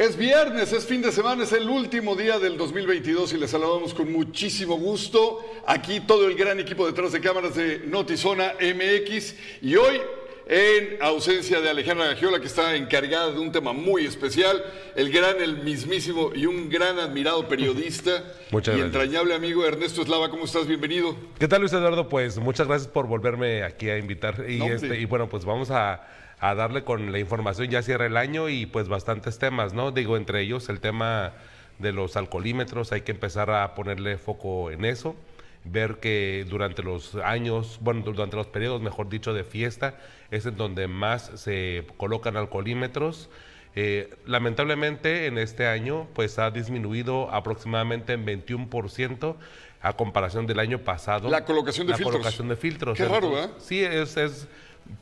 Es viernes, es fin de semana, es el último día del 2022 y les saludamos con muchísimo gusto. Aquí todo el gran equipo detrás de cámaras de Notizona MX y hoy en ausencia de Alejandra Gagiola que está encargada de un tema muy especial, el gran, el mismísimo y un gran admirado periodista Muchas y gracias. entrañable amigo Ernesto Eslava, ¿cómo estás? Bienvenido. ¿Qué tal Luis Eduardo? Pues muchas gracias por volverme aquí a invitar. Y, No, este, y bueno, pues vamos a, a darle con la información, ya cierra el año y pues bastantes temas, ¿no? Digo, entre ellos el tema de los alcoholímetros, hay que empezar a ponerle foco en eso, ver que durante los años, bueno, durante los periodos, mejor dicho, de fiesta, es en donde más se colocan alcoholímetros. Eh, lamentablemente en este año pues ha disminuido aproximadamente en 21% a comparación del año pasado. La colocación de la filtros. colocación de filtros. Qué raro, ¿verdad? Sí, es, es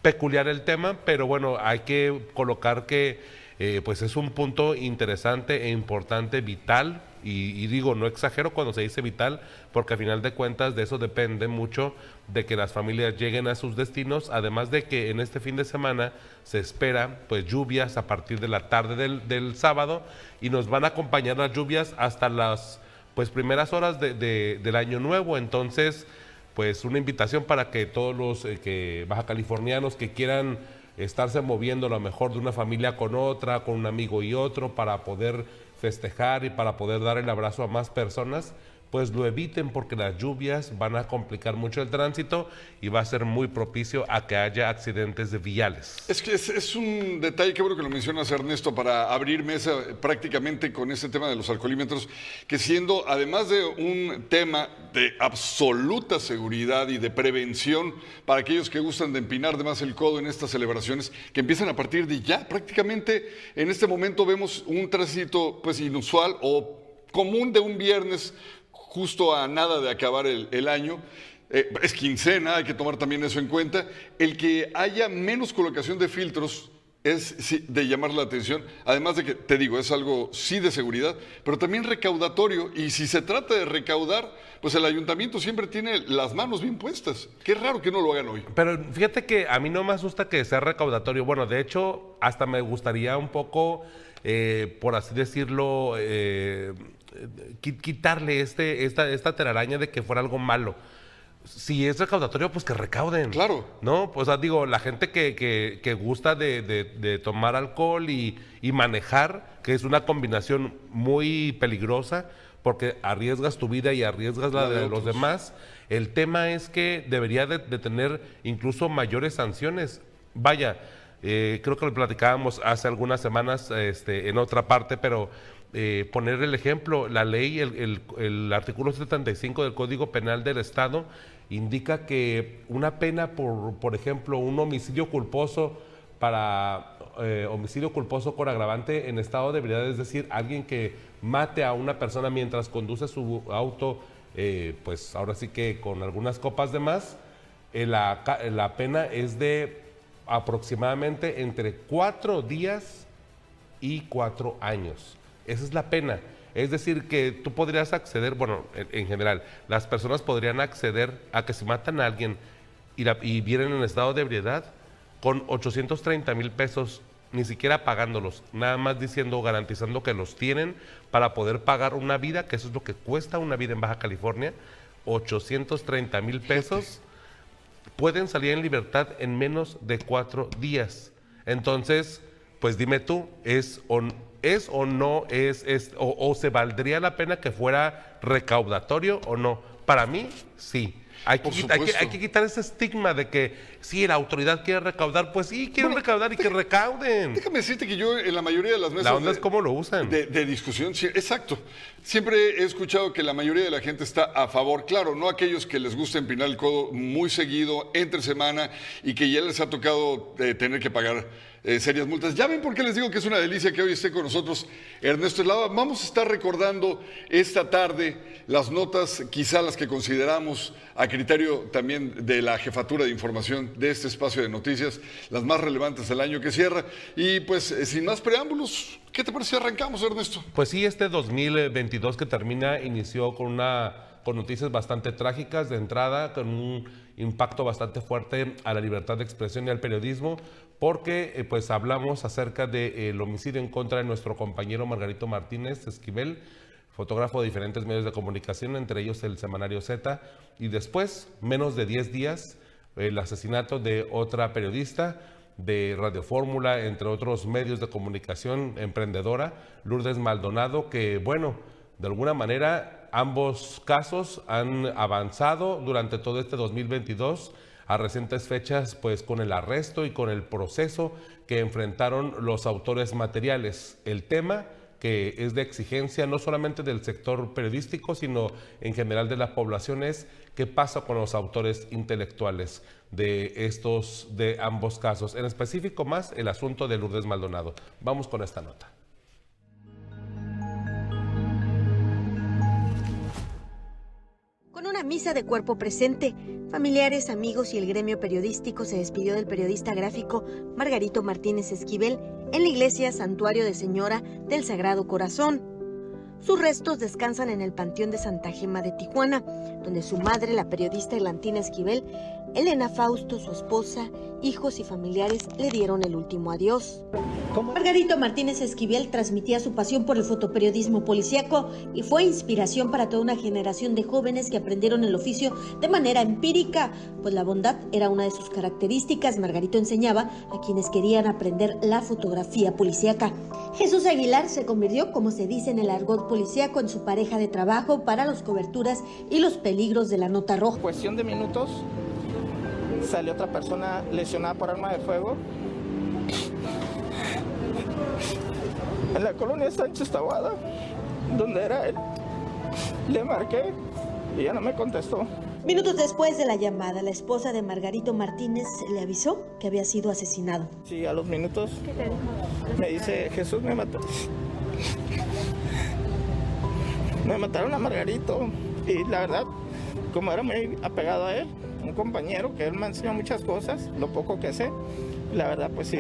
peculiar el tema, pero bueno, hay que colocar que eh, pues es un punto interesante e importante, vital, y, digo, no exagero cuando se dice vital, porque a final de cuentas de eso depende mucho de que las familias lleguen a sus destinos, además de que en este fin de semana se espera pues lluvias a partir de la tarde del, del sábado y nos van a acompañar las lluvias hasta las pues primeras horas de- de- del año nuevo, entonces pues una invitación para que todos los eh, que baja californianos que quieran estarse moviendo lo mejor de una familia con otra, con un amigo y otro, para poder festejar y para poder dar el abrazo a más personas, pues lo eviten porque las lluvias van a complicar mucho el tránsito y va a ser muy propicio a que haya accidentes de viales. Es que es, un detalle, qué bueno que lo mencionas Ernesto, para abrir mesa eh, prácticamente con este tema de los alcoholímetros, que siendo además de un tema de absoluta seguridad y de prevención para aquellos que gustan de empinar de más el codo en estas celebraciones, que empiezan a partir de ya, prácticamente en este momento vemos un tránsito pues inusual o común de un viernes justo a nada de acabar el, año. Eh, es quincena, hay que tomar también eso en cuenta. El que haya menos colocación de filtros es sí, de llamar la atención, además de que, te digo, es algo sí de seguridad, pero también recaudatorio. Y si se trata de recaudar, pues el ayuntamiento siempre tiene las manos bien puestas. Qué raro que no lo hagan hoy. Pero fíjate que a mí no me asusta que sea recaudatorio. Bueno, de hecho, hasta me gustaría un poco, eh, por así decirlo, eh, quitarle este, esta, esta telaraña de que fuera algo malo. Si es recaudatorio, pues que recauden. Claro. ¿No? Pues o sea, digo, la gente que, que- que gusta de, de- de tomar alcohol y, y manejar, que es una combinación muy peligrosa, porque arriesgas tu vida y arriesgas la, La de de, los demás. El tema es que debería de, de tener incluso mayores sanciones. Vaya, eh, creo que lo platicábamos hace algunas semanas este, en otra parte, pero eh, poner el ejemplo, la ley, el, el- el artículo 75 del Código Penal del Estado indica que una pena por, por ejemplo, un homicidio culposo para eh, homicidio culposo con agravante en estado de ebriedad, es decir, alguien que mate a una persona mientras conduce su auto, eh, pues ahora sí que con algunas copas de más, la, la pena es de aproximadamente entre cuatro días y cuatro años. Esa es la pena. Es decir, que tú podrías acceder, bueno, en, en general, las personas podrían acceder a que si matan a alguien y, la- y vienen en estado de ebriedad con 830 mil pesos, ni siquiera pagándolos, nada más diciendo, garantizando que los tienen para poder pagar una vida, que eso es lo que cuesta una vida en Baja California, 830 mil pesos pueden salir en libertad en menos de cuatro días. Entonces, pues dime tú, ¿es o, es o no es, es o, o se valdría la pena que fuera recaudatorio o no? Para mí, sí. Hay que, hay, que, hay que quitar ese estigma de que si la autoridad quiere recaudar, pues sí, quieren Bueno, recaudar y que recauden. Déjame decirte que yo en la mayoría de las mesas La onda de- es cómo lo usan. De, de discusión, sí, exacto. Siempre he escuchado que la mayoría de la gente está a favor, claro, no aquellos que les gusta empinar el codo muy seguido, entre semana, y que ya les ha tocado eh, tener que pagar eh, serias multas. Ya ven por qué les digo que es una delicia que hoy esté con nosotros Ernesto Eslava. Vamos a estar recordando esta tarde las notas, quizá las que consideramos a criterio también de la jefatura de información de este espacio de noticias, las más relevantes del año que cierra. Y pues, eh, sin más preámbulos, ¿qué te parece arrancamos, Ernesto? Pues sí, este 2022 que termina inició con una con noticias bastante trágicas de entrada, con un impacto bastante fuerte a la libertad de expresión y al periodismo, porque eh, pues hablamos acerca del homicidio en contra de nuestro compañero Margarito Martínez Esquivel, fotógrafo de diferentes medios de comunicación, entre ellos el semanario Z, y después, menos de 10 días, el asesinato de otra periodista de Radio Fórmula, entre otros medios de comunicación emprendedora, Lourdes Maldonado, que bueno, de alguna manera ambos casos han avanzado durante todo este 2022 a recientes fechas, pues con el arresto y con el proceso que enfrentaron los autores materiales. El tema que es de exigencia no solamente del sector periodístico, sino en general de la población es qué pasa con los autores intelectuales de estos, de ambos casos. En específico más el asunto de Lourdes Maldonado. Vamos con esta nota. Con una misa de cuerpo presente, familiares, amigos y el gremio periodístico se despidió del periodista gráfico Margarito Martínez Esquivel en la iglesia Santuario de Señora del Sagrado Corazón. Sus restos descansan en el Panteón de Santa Gema de Tijuana, donde su madre, la periodista Elantina Esquivel, Elena Fausto, su esposa, hijos y familiares le dieron el último adiós. Margarito Martínez Esquivel transmitía su pasión por el fotoperiodismo policíaco y fue inspiración para toda una generación de jóvenes que aprendieron el oficio de manera empírica, pues la bondad era una de sus características. Margarito enseñaba a quienes querían aprender la fotografía policíaca. Jesús Aguilar se convirtió, como se dice en el argot policíaco, en su pareja de trabajo para las coberturas y los peligros de la nota roja. Cuestión de minutos salió otra persona lesionada por arma de fuego. En la colonia Sánchez Tahuada, donde era él. Le marqué y ya no me contestó. Minutos después de la llamada, la esposa de Margarito Martínez le avisó que había sido asesinado. Sí, a los minutos me dice, Jesús me mató. Me mataron a Margarito y la verdad, como era muy apegado a él, un compañero que él me enseñó muchas cosas, lo poco que sé. La verdad, pues sí,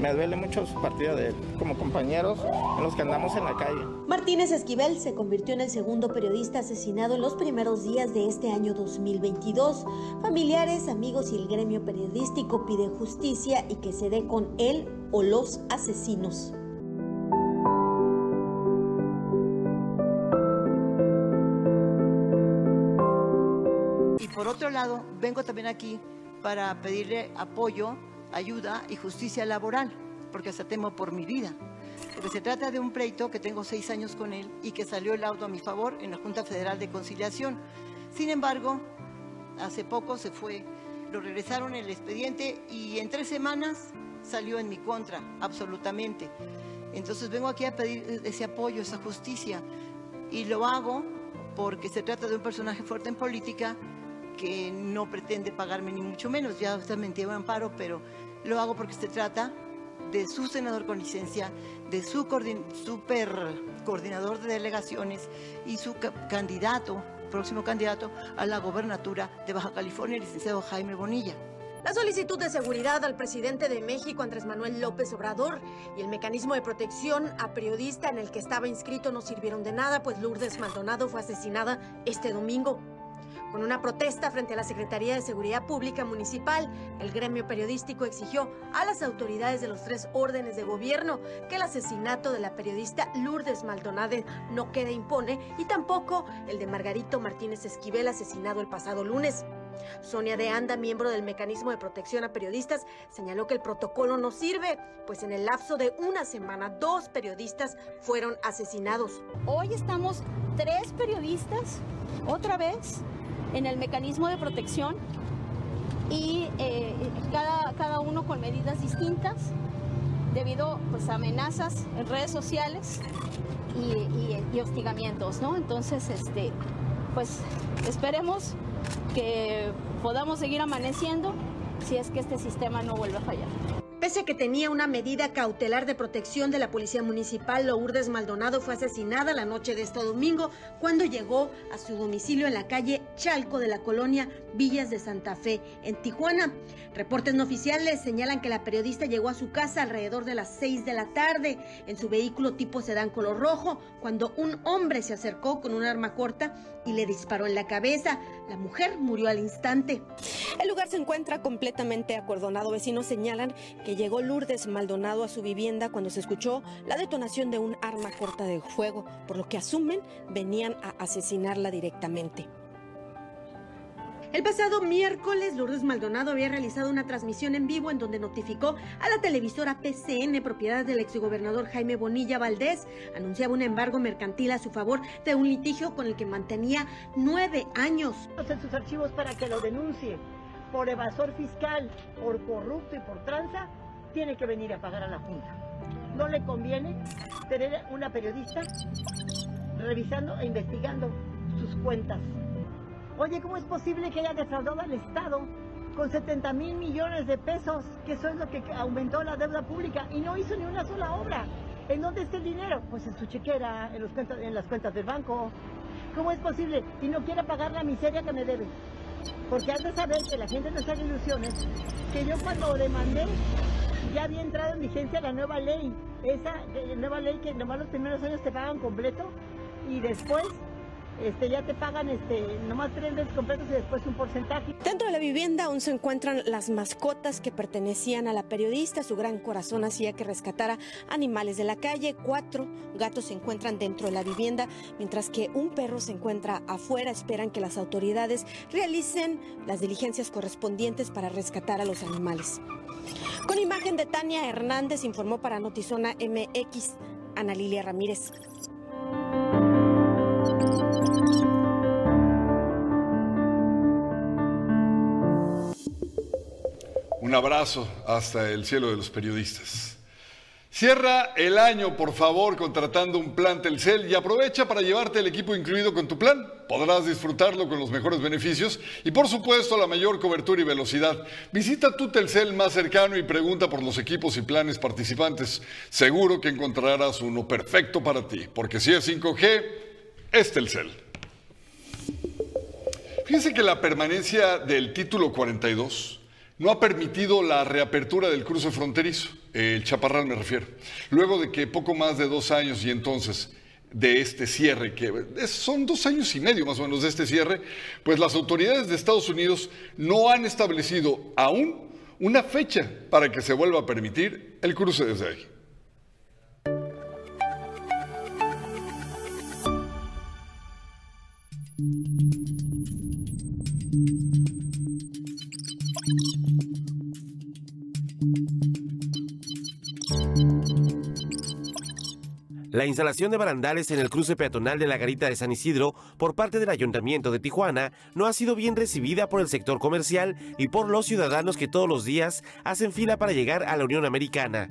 me duele mucho su partida de él, como compañeros en los que andamos en la calle. Martínez Esquivel se convirtió en el segundo periodista asesinado en los primeros días de este año 2022. Familiares, amigos y el gremio periodístico piden justicia y que se dé con él o los asesinos. Por otro lado, vengo también aquí para pedirle apoyo, ayuda y justicia laboral, porque hasta temo por mi vida. Porque se trata de un pleito que tengo seis años con él y que salió el auto a mi favor en la Junta Federal de Conciliación. Sin embargo, hace poco se fue, lo regresaron el expediente y en tres semanas salió en mi contra, absolutamente. Entonces vengo aquí a pedir ese apoyo, esa justicia. Y lo hago porque se trata de un personaje fuerte en política que no pretende pagarme ni mucho menos, ya usted me entiende amparo, pero lo hago porque se trata de su senador con licencia, de su super coordinador de delegaciones y su candidato, próximo candidato a la gobernatura de Baja California, el licenciado Jaime Bonilla. La solicitud de seguridad al presidente de México, Andrés Manuel López Obrador, y el mecanismo de protección a periodista en el que estaba inscrito no sirvieron de nada, pues Lourdes Maldonado fue asesinada este domingo. Con una protesta frente a la Secretaría de Seguridad Pública Municipal, el gremio periodístico exigió a las autoridades de los tres órdenes de gobierno que el asesinato de la periodista Lourdes Maldonado no quede impone y tampoco el de Margarito Martínez Esquivel asesinado el pasado lunes. Sonia de Anda, miembro del Mecanismo de Protección a Periodistas, señaló que el protocolo no sirve, pues en el lapso de una semana dos periodistas fueron asesinados. Hoy estamos tres periodistas, otra vez, en el mecanismo de protección y eh, cada, cada uno con medidas distintas debido pues, a amenazas en redes sociales y, y, hostigamientos, ¿no? Entonces, este, pues esperemos que podamos seguir amaneciendo si es que este sistema no vuelve a fallar. Pese a que tenía una medida cautelar de protección de la Policía Municipal, Lourdes Maldonado fue asesinada la noche de este domingo cuando llegó a su domicilio en la calle Chalco de la colonia Villas de Santa Fe, en Tijuana. Reportes no oficiales señalan que la periodista llegó a su casa alrededor de las 6 de la tarde en su vehículo tipo sedán color rojo cuando un hombre se acercó con un arma corta y le disparó en la cabeza. La mujer murió al instante. El lugar se encuentra completamente acordonado. Vecinos señalan que que llegó Lourdes Maldonado a su vivienda cuando se escuchó la detonación de un arma corta de fuego, por lo que asumen venían a asesinarla directamente. El pasado miércoles, Lourdes Maldonado había realizado una transmisión en vivo en donde notificó a la televisora PCN, propiedad del exgobernador Jaime Bonilla Valdés, anunciaba un embargo mercantil a su favor de un litigio con el que mantenía nueve años. En sus archivos para que lo denuncie por evasor fiscal, por corrupto y por tranza, tiene que venir a pagar a la Junta. No le conviene tener una periodista revisando e investigando sus cuentas. Oye, ¿cómo es posible que haya defraudado al Estado con 70 mil millones de pesos, que eso es lo que aumentó la deuda pública, y no hizo ni una sola obra? ¿En dónde está el dinero? Pues en su chequera, en, los cuentas, en las cuentas del banco. ¿Cómo es posible? Y no quiere pagar la miseria que me debe. Porque has de saber que la gente no en ilusiones, que yo cuando demandé ya había entrado en vigencia la nueva ley, esa nueva ley que nomás los primeros años te pagan completo y después este, ya te pagan este, nomás tres veces completos y después un porcentaje. Dentro de la vivienda aún se encuentran las mascotas que pertenecían a la periodista. Su gran corazón hacía que rescatara animales de la calle. Cuatro gatos se encuentran dentro de la vivienda, mientras que un perro se encuentra afuera. Esperan que las autoridades realicen las diligencias correspondientes para rescatar a los animales. Con imagen de Tania Hernández, informó para Notizona MX Ana Lilia Ramírez. Un abrazo hasta el cielo de los periodistas. Cierra el año, por favor, contratando un plan Telcel y aprovecha para llevarte el equipo incluido con tu plan. Podrás disfrutarlo con los mejores beneficios y, por supuesto, la mayor cobertura y velocidad. Visita tu Telcel más cercano y pregunta por los equipos y planes participantes. Seguro que encontrarás uno perfecto para ti, porque si es 5G, es Telcel. Fíjense que la permanencia del título 42 no ha permitido la reapertura del cruce fronterizo, el Chaparral me refiero, luego de que poco más de dos años y entonces de este cierre, que son dos años y medio más o menos de este cierre, pues las autoridades de Estados Unidos no han establecido aún una fecha para que se vuelva a permitir el cruce desde ahí. La instalación de barandales en el cruce peatonal de la Garita de San Isidro por parte del Ayuntamiento de Tijuana no ha sido bien recibida por el sector comercial y por los ciudadanos que todos los días hacen fila para llegar a la Unión Americana.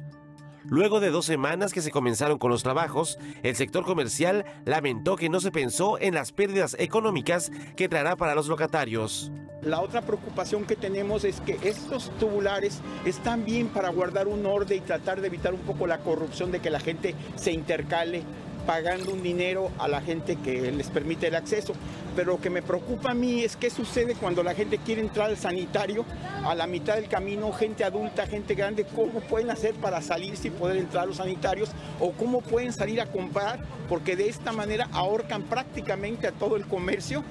Luego de dos semanas que se comenzaron con los trabajos, el sector comercial lamentó que no se pensó en las pérdidas económicas que traerá para los locatarios. La otra preocupación que tenemos es que estos tubulares están bien para guardar un orden y tratar de evitar un poco la corrupción de que la gente se intercale pagando un dinero a la gente que les permite el acceso. Pero lo que me preocupa a mí es qué sucede cuando la gente quiere entrar al sanitario, a la mitad del camino, gente adulta, gente grande, cómo pueden hacer para salir sin poder entrar a los sanitarios o cómo pueden salir a comprar, porque de esta manera ahorcan prácticamente a todo el comercio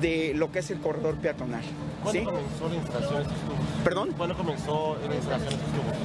de lo que es el corredor peatonal. ¿Cuándo comenzó la instalación de estos tubos? ¿Perdón? ¿Cuándo comenzó la instalación de estos tubos?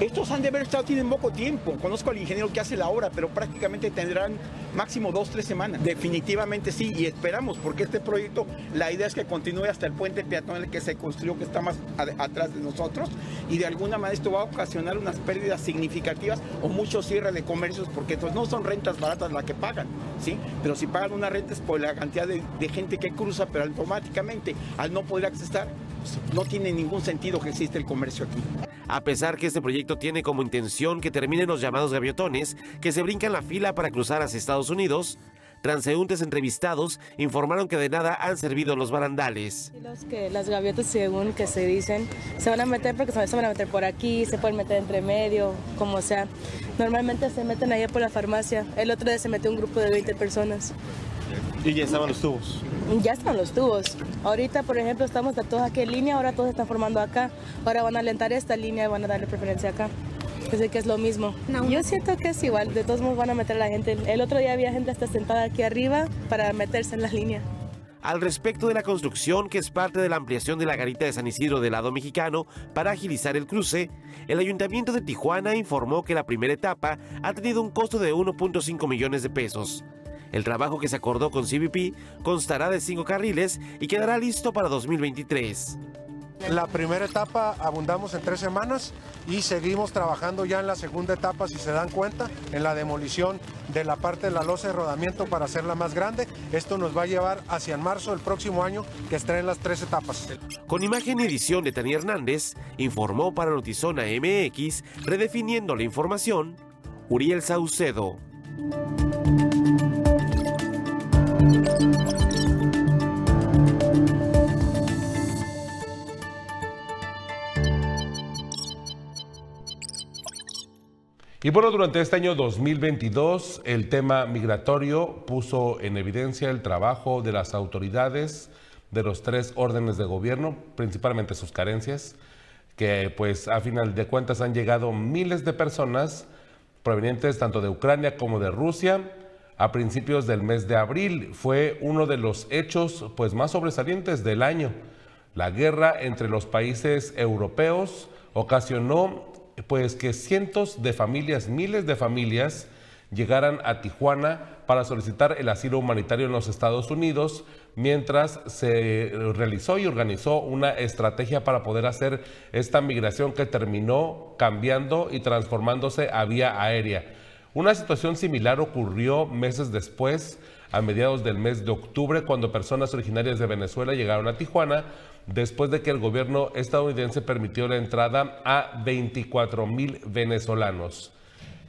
Estos han de haber estado, tienen poco tiempo. Conozco al ingeniero que hace la obra, pero prácticamente tendrán máximo dos, tres semanas. Definitivamente sí, y esperamos, porque este proyecto, la idea es que continúe hasta el puente peatonal que se construyó, que está más atrás de nosotros, y de alguna manera esto va a ocasionar unas pérdidas significativas o mucho cierre de comercios, porque entonces no son rentas baratas las que pagan, ¿sí? Pero si pagan una renta es por la cantidad de, de gente que cruza, pero automáticamente, al no poder accesar, pues, no tiene ningún sentido que exista el comercio aquí. A pesar que este proyecto tiene como intención que terminen los llamados gaviotones que se brincan la fila para cruzar hacia Estados Unidos, transeúntes entrevistados informaron que de nada han servido los barandales. Los que las gaviotas, según que se dicen, se van a meter porque se van a meter por aquí, se pueden meter entre medio, como sea. Normalmente se meten allá por la farmacia. El otro día se metió un grupo de 20 personas. ¿Y ya estaban los tubos? Ya están los tubos. Ahorita, por ejemplo, estamos todos aquí en línea, ahora todos están formando acá. Ahora van a alentar esta línea y van a darle preferencia acá. Así que es lo mismo. Yo siento que es igual, de todos modos van a meter a la gente. El otro día había gente hasta sentada aquí arriba para meterse en la línea. Al respecto de la construcción, que es parte de la ampliación de la garita de San Isidro del lado mexicano para agilizar el cruce, el Ayuntamiento de Tijuana informó que la primera etapa ha tenido un costo de 1.5 millones de pesos. El trabajo que se acordó con CBP constará de cinco carriles y quedará listo para 2023. La primera etapa abundamos en tres semanas y seguimos trabajando ya en la segunda etapa, si se dan cuenta, en la demolición de la parte de la losa de rodamiento para hacerla más grande. Esto nos va a llevar hacia marzo del próximo año que en las tres etapas. Con imagen y edición de Tania Hernández, informó para Notizona MX, redefiniendo la información, Uriel Saucedo. Y bueno, durante este año 2022, el tema migratorio puso en evidencia el trabajo de las autoridades de los tres órdenes de gobierno, principalmente sus carencias, que pues a final de cuentas han llegado miles de personas provenientes tanto de Ucrania como de Rusia a principios del mes de abril. Fue uno de los hechos pues más sobresalientes del año. La guerra entre los países europeos ocasionó pues que cientos de familias, miles de familias, llegaran a Tijuana para solicitar el asilo humanitario en los Estados Unidos, mientras se realizó y organizó una estrategia para poder hacer esta migración que terminó cambiando y transformándose a vía aérea. Una situación similar ocurrió meses después, a mediados del mes de octubre, cuando personas originarias de Venezuela llegaron a Tijuana después de que el gobierno estadounidense permitió la entrada a 24 mil venezolanos.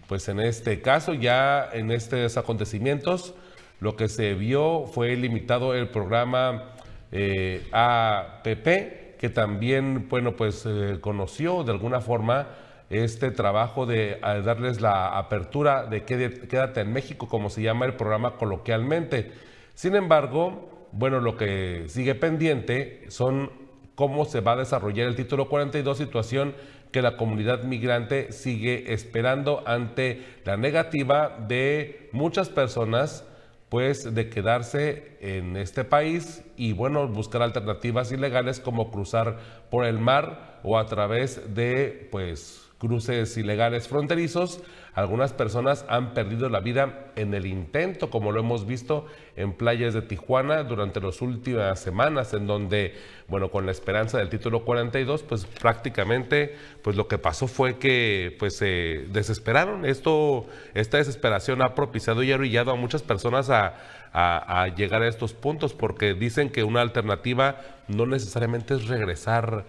Pues en este caso, ya en estos acontecimientos, lo que se vio fue limitado el programa eh, APP, que también, bueno, pues eh, conoció de alguna forma este trabajo de darles la apertura de Quédate en México, como se llama el programa coloquialmente. Sin embargo, bueno, lo que sigue pendiente son cómo se va a desarrollar el título 42, situación que la comunidad migrante sigue esperando ante la negativa de muchas personas pues de quedarse en este país y bueno, buscar alternativas ilegales como cruzar por el mar o a través de pues cruces ilegales fronterizos. Algunas personas han perdido la vida en el intento, como lo hemos visto en playas de Tijuana durante las últimas semanas, en donde, bueno, con la esperanza del título 42, pues prácticamente, pues lo que pasó fue que, pues se desesperaron. Esto, esta desesperación ha propiciado y arrullado a muchas personas a, a llegar a estos puntos, porque dicen que una alternativa no necesariamente es regresar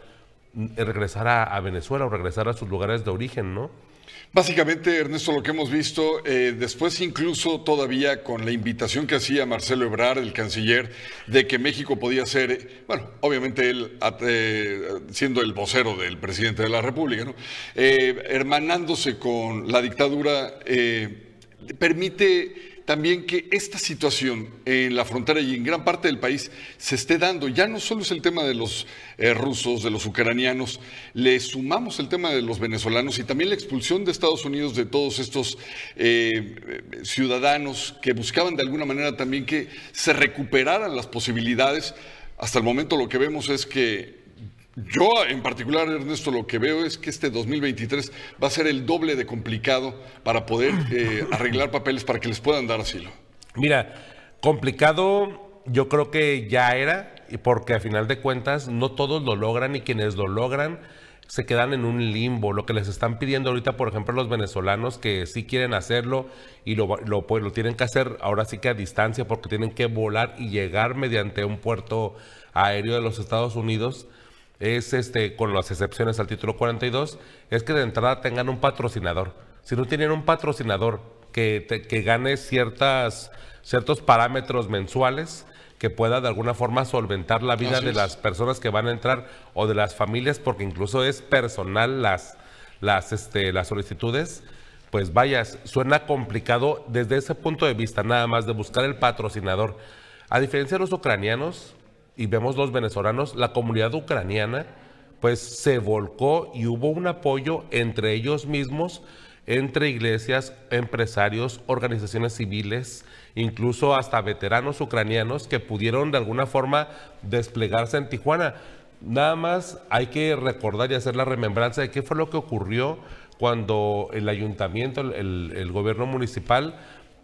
regresar a, Venezuela o regresar a sus lugares de origen, ¿no? Básicamente, Ernesto, lo que hemos visto, eh, después incluso todavía con la invitación que hacía Marcelo Ebrard, el canciller, de que México podía ser, bueno, obviamente él eh, siendo el vocero del presidente de la República, ¿no? Eh, hermanándose con la dictadura, permite también que esta situación en la frontera y en gran parte del país se esté dando. Ya no solo es el tema de los eh, rusos, de los ucranianos, le sumamos el tema de los venezolanos y también la expulsión de Estados Unidos de todos estos eh, ciudadanos que buscaban de alguna manera también que se recuperaran las posibilidades. Hasta el momento lo que vemos es que yo en particular, Ernesto, lo que veo es que este 2023 va a ser el doble de complicado para poder eh, arreglar papeles para que les puedan dar asilo. Mira, complicado yo creo que ya era, porque a final de cuentas no todos lo logran y quienes lo logran se quedan en un limbo. Lo que les están pidiendo ahorita, por ejemplo, los venezolanos que sí quieren hacerlo y lo, lo, pues, lo tienen que hacer ahora sí que a distancia porque tienen que volar y llegar mediante un puerto aéreo de los Estados Unidos es este, con las excepciones al título 42, es que de entrada tengan un patrocinador. Si no tienen un patrocinador que, que gane ciertas, ciertos parámetros mensuales, que pueda de alguna forma solventar la vida de las personas que van a entrar o de las familias, porque incluso es personal las, las, este, las solicitudes, pues vaya, suena complicado desde ese punto de vista, nada más de buscar el patrocinador. A diferencia de los ucranianos, y vemos los venezolanos, la comunidad ucraniana pues se volcó y hubo un apoyo entre ellos mismos entre iglesias, empresarios, organizaciones civiles, incluso hasta veteranos ucranianos que pudieron de alguna forma desplegarse en Tijuana. Nada más hay que recordar y hacer la remembranza de qué fue lo que ocurrió cuando el ayuntamiento, el, gobierno municipal,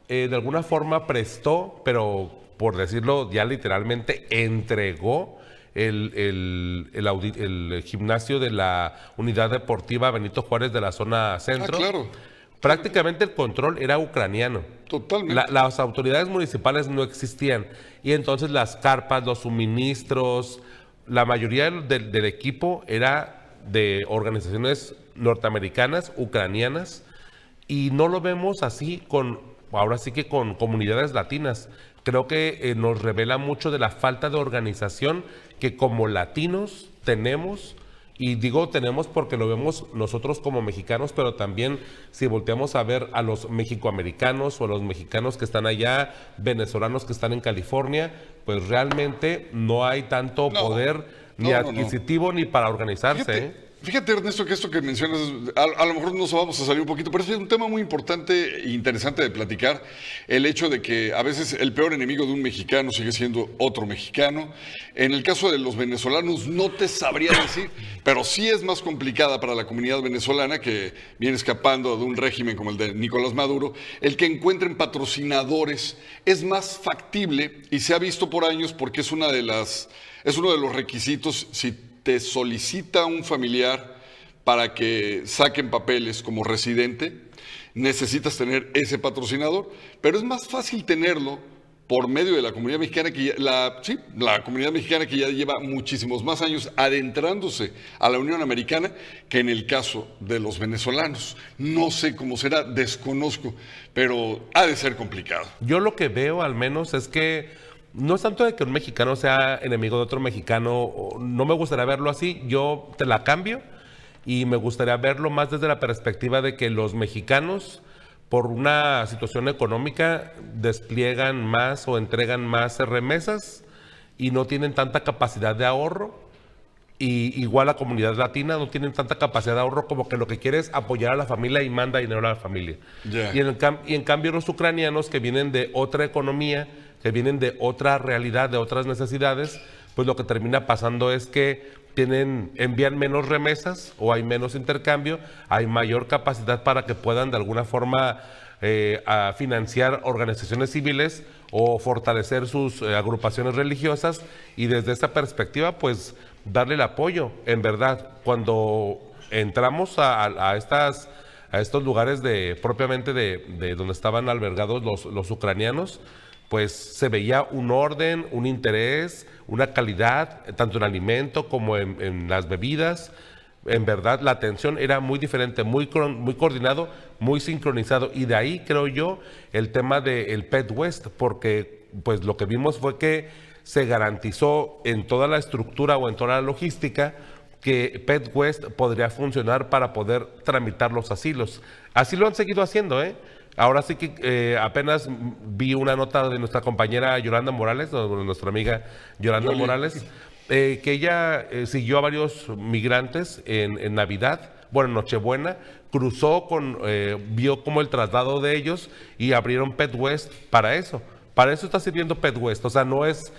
eh, de alguna forma prestó, pero por decirlo ya literalmente, entregó el, el, el, gimnasio de la unidad deportiva Benito Juárez de la zona centro. Ah, claro. Prácticamente el control era ucraniano. Totalmente. las autoridades municipales no existían. Y entonces las carpas, los suministros, la mayoría del, del equipo era de organizaciones norteamericanas, ucranianas, y no lo vemos así con, ahora sí que con comunidades latinas. Creo que eh, nos revela mucho de la falta de organización que como latinos tenemos, y digo tenemos porque lo vemos nosotros como mexicanos, pero también si volteamos a ver a los mexicoamericanos o a los mexicanos que están allá, venezolanos que están en California, pues realmente no hay tanto poder ni adquisitivo ni para organizarse. ¿eh? Fíjate, Ernesto, que esto que mencionas, a, lo mejor nos vamos a salir un poquito, pero es un tema muy importante e interesante de platicar. El hecho de que a veces el peor enemigo de un mexicano sigue siendo otro mexicano. En el caso de los venezolanos, no te sabría decir, pero sí es más complicada para la comunidad venezolana que viene escapando de un régimen como el de Nicolás Maduro. El que encuentren patrocinadores es más factible y se ha visto por años porque es una de las, es uno de los requisitos si te solicita un familiar para que saquen papeles como residente, necesitas tener ese patrocinador, pero es más fácil tenerlo por medio de la comunidad mexicana que ya, la, la comunidad mexicana que ya lleva muchísimos más años adentrándose a la Unión Americana que en el caso de los venezolanos. No sé cómo será, desconozco, pero ha de ser complicado. Yo lo que veo al menos es que no es tanto de que un mexicano sea enemigo de otro mexicano, no me gustaría verlo así, yo te la cambio y me gustaría verlo más desde la perspectiva de que los mexicanos, por una situación económica, despliegan más o entregan más remesas y no tienen tanta capacidad de ahorro. Y igual la comunidad latina no tienen tanta capacidad de ahorro como que lo que quiere es apoyar a la familia y manda dinero a la familia. Y, en y en cambio los ucranianos que vienen de otra economía, que vienen de otra realidad, de otras necesidades, pues lo que termina pasando es que tienen, envían menos remesas o hay menos intercambio, hay mayor capacidad para que puedan de alguna forma eh, financiar organizaciones civiles o fortalecer sus eh, agrupaciones religiosas y desde esa perspectiva pues darle el apoyo. En verdad, cuando entramos a, estas a estos lugares de propiamente de, donde estaban albergados los ucranianos, pues se veía un orden, un interés, una calidad, tanto en alimento como en, las bebidas. En verdad, la atención era muy diferente, muy, coordinado, muy sincronizado. Y de ahí creo yo el tema del Pet West, porque pues lo que vimos fue que se garantizó en toda la estructura o en toda la logística que Pet West podría funcionar para poder tramitar los asilos. Así lo han seguido haciendo, ¿eh? Ahora sí que eh, apenas vi una nota de nuestra compañera Yolanda Morales, nuestra amiga Yolanda Morales, eh, que ella eh, siguió a varios migrantes en, Navidad, bueno, en Nochebuena, cruzó con, vio como el traslado de ellos y abrieron Pet West para eso. Para eso está sirviendo Pet West, o sea, no es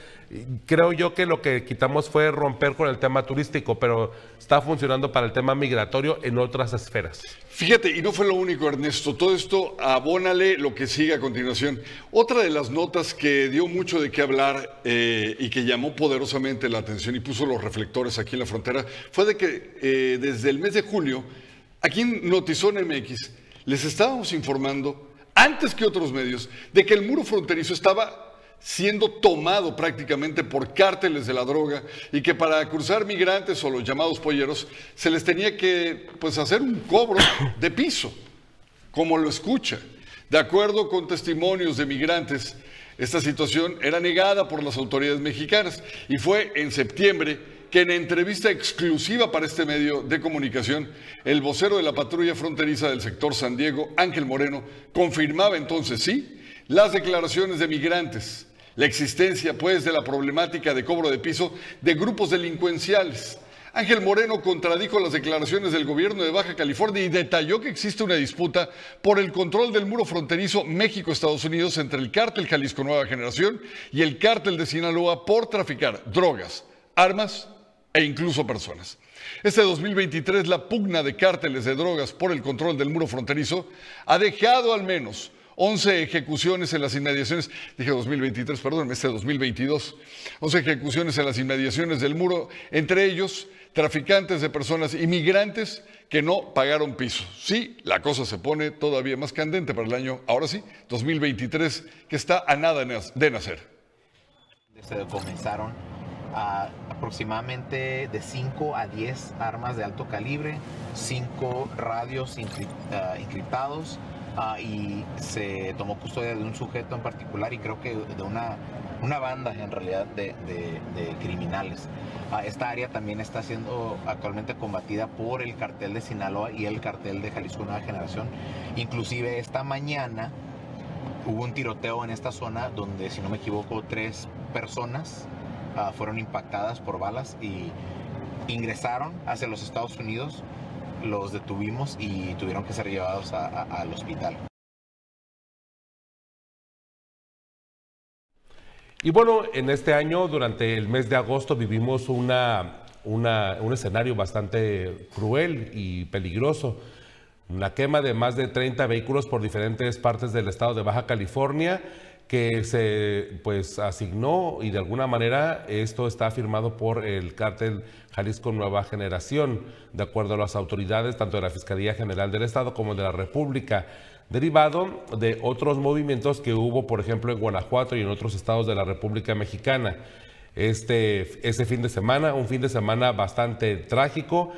Creo yo que lo que quitamos fue romper con el tema turístico, pero está funcionando para el tema migratorio en otras esferas. Fíjate, y no fue lo único, Ernesto. Todo esto abónale lo que sigue a continuación. Otra de las notas que dio mucho de qué hablar eh, y que llamó poderosamente la atención y puso los reflectores aquí en la frontera fue de que eh, desde el mes de julio, aquí en Notizón MX, les estábamos informando, antes que otros medios, de que el muro fronterizo estaba siendo tomado prácticamente por cárteles de la droga y que para cruzar migrantes o los llamados polleros se les tenía que pues, hacer un cobro de piso, como lo escucha. De acuerdo con testimonios de migrantes, esta situación era negada por las autoridades mexicanas y fue en septiembre que en entrevista exclusiva para este medio de comunicación, el vocero de la patrulla fronteriza del sector San Diego, Ángel Moreno, confirmaba entonces sí las declaraciones de migrantes la existencia, pues, de la problemática de cobro de piso de grupos delincuenciales, Ángel Moreno contradijo las declaraciones del gobierno de Baja California y detalló que existe una disputa por el control del muro fronterizo México-Estados Unidos entre el cártel Jalisco Nueva Generación y el cártel de Sinaloa por traficar drogas, armas e incluso personas. Este 2023 la pugna de cárteles de drogas por el control del muro fronterizo ha dejado al menos 11 ejecuciones en las inmediaciones, dije 2023, perdón, este 2022, 11 ejecuciones en las inmediaciones del muro, entre ellos traficantes de personas inmigrantes que no pagaron piso. Sí, la cosa se pone todavía más candente para el año, ahora sí, 2023, que está a nada de nacer. Se comenzaron aproximadamente de 5 a 10 armas de alto calibre, 5 radios ah, encriptados, Ah, y se tomó custodia de un sujeto en particular y creo que de una, una banda en realidad de, criminales. Ah, esta área también está siendo actualmente combatida por el cartel de Sinaloa y el cartel de Jalisco Nueva Generación. Inclusive esta mañana hubo un tiroteo en esta zona donde, si no me equivoco, tres personas ah, fueron impactadas por balas y ingresaron hacia los Estados Unidos los detuvimos y tuvieron que ser llevados al hospital. Y bueno, en este año, durante el mes de agosto, vivimos una, un escenario bastante cruel y peligroso. Una quema de más de 30 vehículos por diferentes partes del estado de Baja California que se pues asignó y de alguna manera esto está firmado por el cártel Jalisco Nueva Generación, de acuerdo a las autoridades tanto de la Fiscalía General del Estado como de la República, derivado de otros movimientos que hubo, por ejemplo, en Guanajuato y en otros estados de la República Mexicana. Este, ese fin de semana, un fin de semana bastante trágico,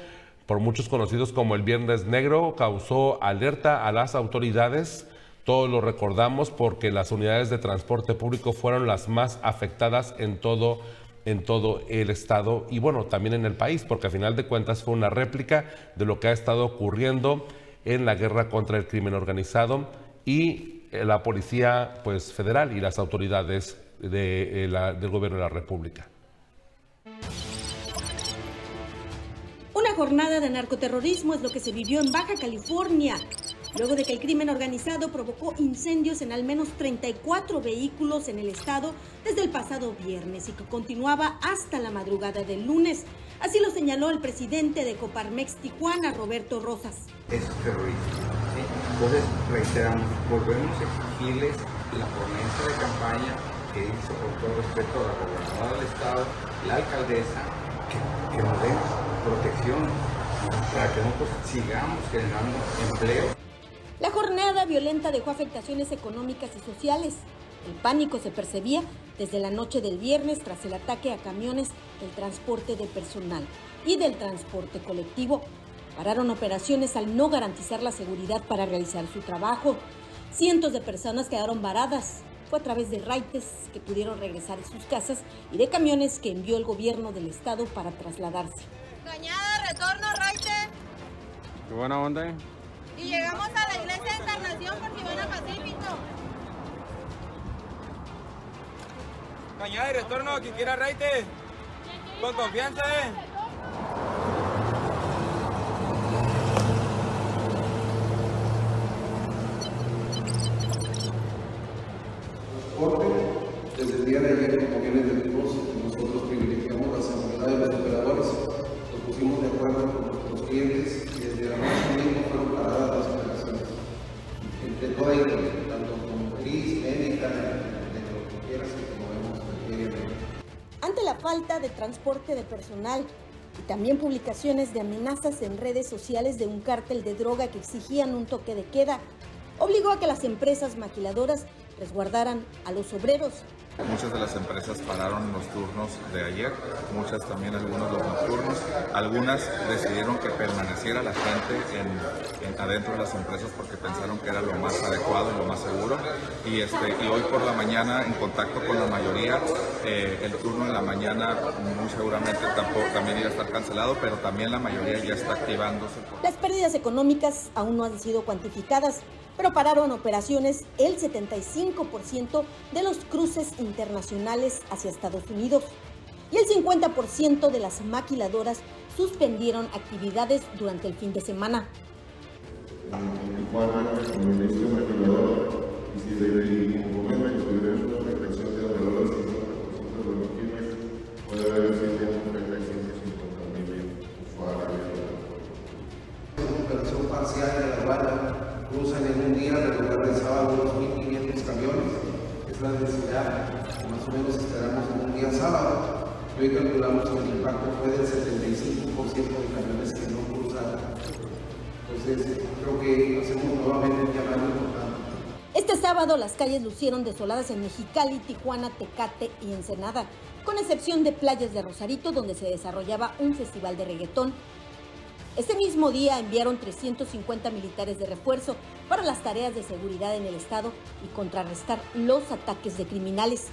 por muchos conocidos como el Viernes Negro, causó alerta a las autoridades todos lo recordamos porque las unidades de transporte público fueron las más afectadas en todo, en todo el estado y bueno, también en el país, porque a final de cuentas fue una réplica de lo que ha estado ocurriendo en la guerra contra el crimen organizado y eh, la policía pues, federal y las autoridades de, eh, del gobierno de la República. Una jornada de narcoterrorismo es lo que se vivió en Baja California luego de que el crimen organizado provocó incendios en al menos 34 vehículos en el estado desde el pasado viernes y que continuaba hasta la madrugada del lunes. Así lo señaló el presidente de Coparmex Tijuana, Roberto Rosas. Es terrorismo. Entonces, reiteramos, volvemos a exigirles la promesa de campaña que hizo con todo respeto a la gobernadora del estado, la alcaldesa, que, que nos den protección para que nosotros sigamos generando empleo. La jornada violenta dejó afectaciones económicas y sociales. El pánico se percibía desde la noche del viernes tras el ataque a camiones del transporte de personal y del transporte colectivo. Pararon operaciones al no garantizar la seguridad para realizar su trabajo. Cientos de personas quedaron varadas. Fue a través de raites que pudieron regresar a sus casas y de camiones que envió el gobierno del estado para trasladarse. Cañada, retorno, raite. Qué buena onda. Y llegamos a la iglesia de Encarnación por Gibana Pacífico. Cañada de retorno, quien quiera raite. Con confianza, eh. Desde el día de ayer, como viene del 12. De transporte de personal y también publicaciones de amenazas en redes sociales de un cártel de droga que exigían un toque de queda, obligó a que las empresas maquiladoras resguardaran a los obreros Muchas de las empresas pararon los turnos de ayer, muchas también algunos los nocturnos, algunas decidieron que permaneciera la gente en, adentro de las empresas porque pensaron que era lo más adecuado y lo más seguro. Y, este, y hoy por la mañana, en contacto con la mayoría, eh, el turno en la mañana muy seguramente tampoco, también iba a estar cancelado, pero también la mayoría ya está activándose. Las pérdidas económicas aún no han sido cuantificadas, pero pararon operaciones el 75% de los cruces internacionales hacia Estados Unidos. y el 50% de las maquiladoras suspendieron actividades durante el fin de semana. operación parcial de la aduana cruzan en un día regularizaba unos 1.500 camiones. La densidad más o menos esperamos en un día sábado. Hoy calculamos que el impacto fue del 75% de camiones que no cruzaron. Entonces, creo que hacemos nuevamente un llamado importante. Este sábado las calles lucieron desoladas en Mexicali, Tijuana, Tecate y Ensenada, con excepción de playas de Rosarito donde se desarrollaba un festival de reggaetón. Este mismo día enviaron 350 militares de refuerzo para las tareas de seguridad en el estado y contrarrestar los ataques de criminales.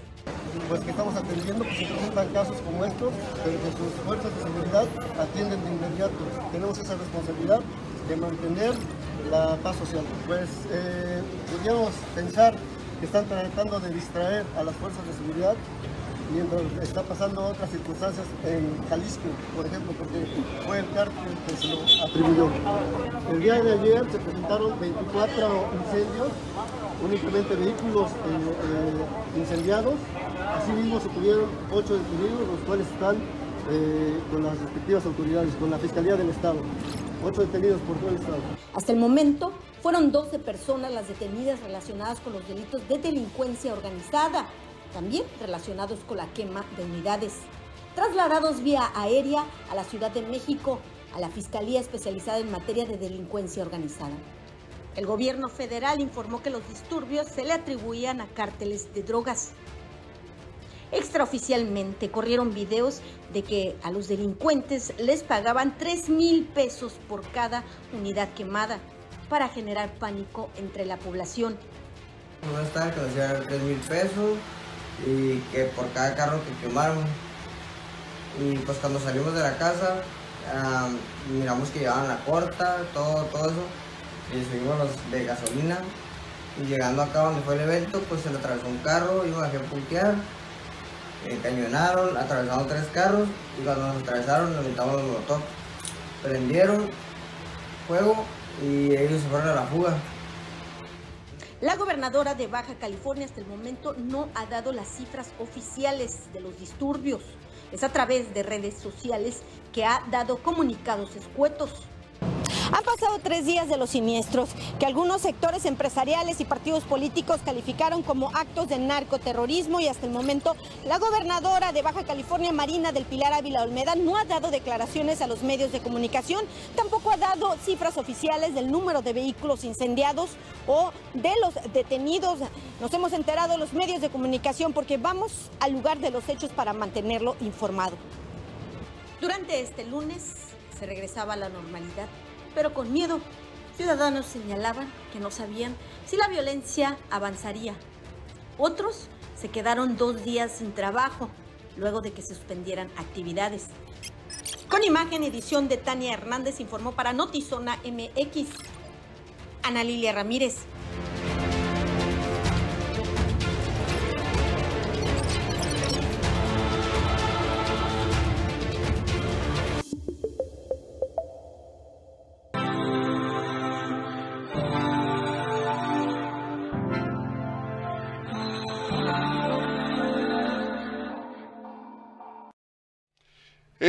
Pues que estamos atendiendo, pues se presentan casos como estos, pero que sus fuerzas de seguridad atienden de inmediato. Tenemos esa responsabilidad de mantener la paz social. Pues eh, podríamos pensar que están tratando de distraer a las fuerzas de seguridad mientras está pasando otras circunstancias en Jalisco, por ejemplo, porque fue el cártel que se lo atribuyó. El día de ayer se presentaron 24 incendios, únicamente vehículos eh, eh, incendiados. Asimismo se tuvieron 8 detenidos, los cuales están eh, con las respectivas autoridades, con la Fiscalía del Estado. 8 detenidos por todo el Estado. Hasta el momento fueron 12 personas las detenidas relacionadas con los delitos de delincuencia organizada, también relacionados con la quema de unidades. Trasladados vía aérea a la Ciudad de México, a la Fiscalía especializada en materia de delincuencia organizada. El gobierno federal informó que los disturbios se le atribuían a cárteles de drogas. Extraoficialmente corrieron videos de que a los delincuentes les pagaban 3 mil pesos por cada unidad quemada para generar pánico entre la población. No estaban que nos dieran 3 mil pesos y que por cada carro que quemaron. Y pues cuando salimos de la casa, ah, miramos que llevaban la corta, todo, todo eso, y subimos los de gasolina. Y llegando acá donde fue el evento, pues se le atravesó un carro, iba a puntear, cañonaron, atravesaron tres carros, y cuando nos atravesaron, nos metamos los molotov. Prendieron fuego y ellos se fueron a la fuga. La gobernadora de Baja California hasta el momento no ha dado las cifras oficiales de los disturbios. Es a través de redes sociales que ha dado comunicados escuetos. Han pasado tres días de los siniestros que algunos sectores empresariales y partidos políticos calificaron como actos de narcoterrorismo y hasta el momento la gobernadora de Baja California, Marina del Pilar Ávila Olmeda, no ha dado declaraciones a los medios de comunicación, tampoco ha dado cifras oficiales del número de vehículos incendiados o de los detenidos. Nos hemos enterado los medios de comunicación porque vamos al lugar de los hechos para mantenerlo informado. Durante este lunes se regresaba a la normalidad pero con miedo. Ciudadanos señalaban que no sabían si la violencia avanzaría. Otros se quedaron dos días sin trabajo luego de que suspendieran actividades. Con imagen edición de Tania Hernández informó para Notizona MX. Ana Lilia Ramírez.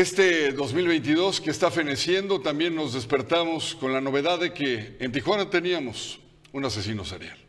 Este 2022 que está feneciendo, también nos despertamos con la novedad de que en Tijuana teníamos un asesino serial.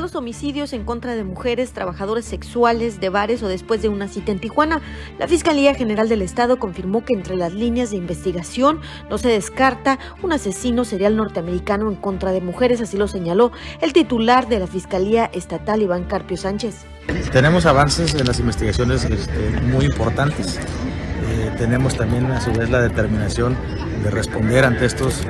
Los homicidios en contra de mujeres, trabajadores sexuales de bares o después de una cita en Tijuana, la Fiscalía General del Estado confirmó que entre las líneas de investigación no se descarta un asesino serial norteamericano en contra de mujeres, así lo señaló el titular de la Fiscalía Estatal, Iván Carpio Sánchez. Tenemos avances en las investigaciones este, muy importantes. Eh, tenemos también a su vez la determinación de responder ante estos eh,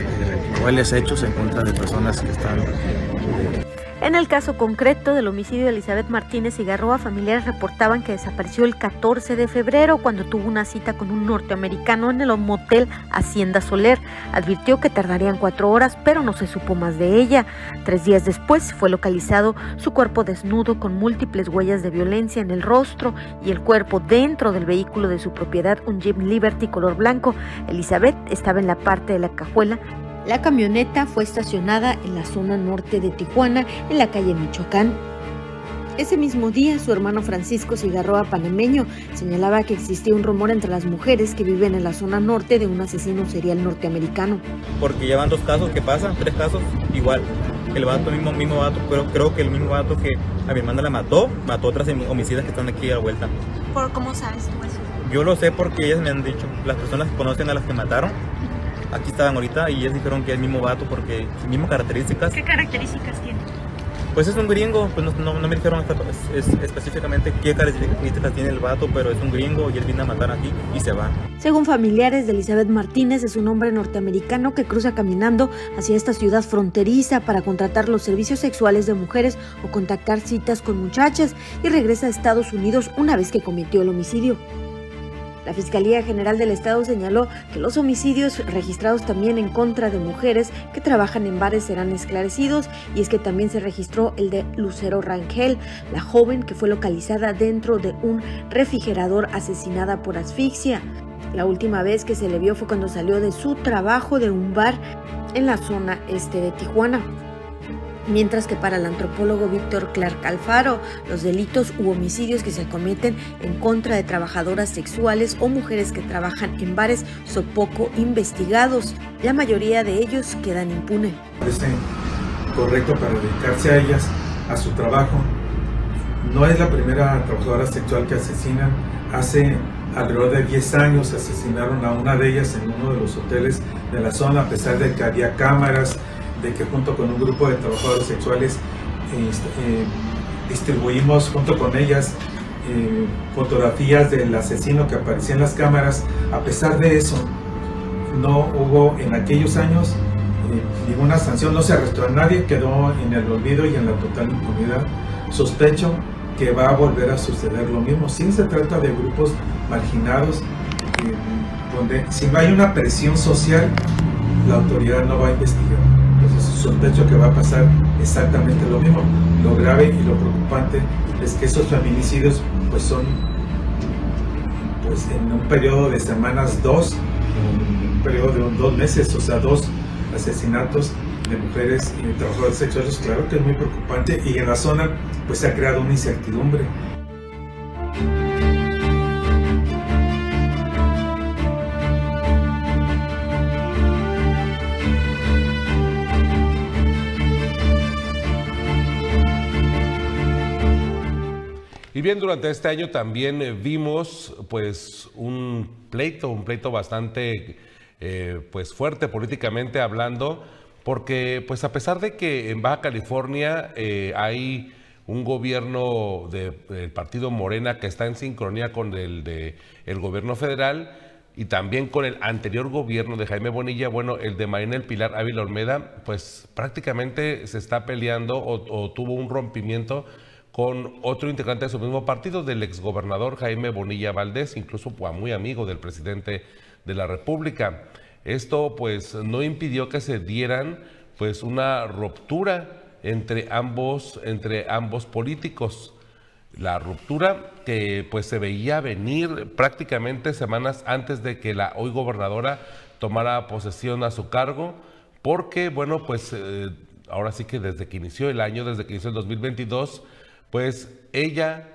crueles hechos en contra de personas que están eh, En el caso concreto del homicidio de Elizabeth Martínez Garroa, familiares reportaban que desapareció el 14 de febrero cuando tuvo una cita con un norteamericano en el motel Hacienda Soler. Advirtió que tardarían cuatro horas, pero no se supo más de ella. Tres días después fue localizado su cuerpo desnudo con múltiples huellas de violencia en el rostro y el cuerpo dentro del vehículo de su propiedad, un Jeep Liberty color blanco. Elizabeth estaba en la parte de la cajuela la camioneta fue estacionada en la zona norte de Tijuana, en la calle Michoacán. Ese mismo día, su hermano Francisco Cigarroa Panameño señalaba que existía un rumor entre las mujeres que viven en la zona norte de un asesino serial norteamericano. Porque llevan dos casos que pasan, tres casos igual. El vato, mismo, mismo vato, pero creo que el mismo vato que a mi hermana la mató, mató otras homicidas que están aquí a la vuelta. ¿Por cómo sabes tú eso? Yo lo sé porque ellas me han dicho, las personas que conocen a las que mataron, aquí estaban ahorita y ellos dijeron que es el mismo vato porque mismas características. ¿Qué características tiene? Pues es un gringo, pues no, no, me dijeron específicamente qué características tiene el vato, pero es un gringo y él viene a matar aquí y se va. Según familiares de Elizabeth Martínez, es un hombre norteamericano que cruza caminando hacia esta ciudad fronteriza para contratar los servicios sexuales de mujeres o contactar citas con muchachas y regresa a Estados Unidos una vez que cometió el homicidio. La Fiscalía General del Estado señaló que los homicidios registrados también en contra de mujeres que trabajan en bares serán esclarecidos y es que también se registró el de Lucero Rangel, la joven que fue localizada dentro de un refrigerador asesinada por asfixia. La última vez que se le vio fue cuando salió de su trabajo de un bar en la zona este de Tijuana mientras que para el antropólogo Víctor Clark Alfaro, los delitos u homicidios que se cometen en contra de trabajadoras sexuales o mujeres que trabajan en bares son poco investigados. La mayoría de ellos quedan impunes. Parece correcto para dedicarse a ellas, a su trabajo. No es la primera trabajadora sexual que asesinan. Hace alrededor de 10 años asesinaron a una de ellas en uno de los hoteles de la zona, a pesar de que había cámaras, de que junto con un grupo de trabajadores sexuales este, eh, distribuimos junto con ellas eh, fotografías del asesino que aparecía en las cámaras. A pesar de eso, no hubo en aquellos años eh, ninguna sanción, no se arrestó a nadie, quedó en el olvido y en la total impunidad. Sospecho que va a volver a suceder lo mismo. Si se trata de grupos marginados, donde si no hay una presión social, la autoridad no va a investigar. Sospecho que va a pasar exactamente lo mismo. Lo grave y lo preocupante es que esos feminicidios pues son pues en un periodo de semanas dos, un periodo de dos meses, o sea, dos asesinatos de mujeres y de trabajadores sexuales, claro que es muy preocupante y en la zona pues se ha creado una incertidumbre. Y bien, durante este año también eh, vimos pues un pleito, un pleito bastante eh, pues fuerte políticamente hablando, porque pues a pesar de que en Baja California eh, hay un gobierno del partido Morena que está en sincronía con el de el gobierno federal y también con el anterior gobierno de Jaime Bonilla, bueno, el de Marina El Pilar Ávila Olmeda, pues prácticamente se está peleando o tuvo un rompimiento con otro integrante de su mismo partido, del exgobernador Jaime Bonilla Valdés, incluso muy amigo del presidente de la República. Esto pues no impidió que se dieran pues una ruptura entre ambos, entre ambos políticos. La ruptura que pues se veía venir prácticamente semanas antes de que la hoy gobernadora tomara posesión a su cargo, porque bueno pues eh, ahora sí que desde que inició el año, desde que inició el 2022, pues ella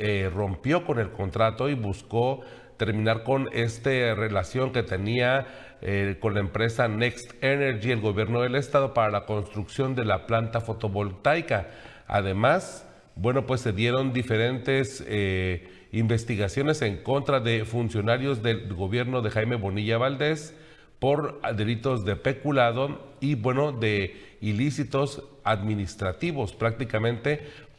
eh, rompió con el contrato y buscó terminar con esta relación que tenía eh, con la empresa Next Energy, el gobierno del estado, para la construcción de la planta fotovoltaica. Además, bueno, pues se dieron diferentes eh, investigaciones en contra de funcionarios del gobierno de Jaime Bonilla Valdés por delitos de peculado y, bueno, de ilícitos administrativos prácticamente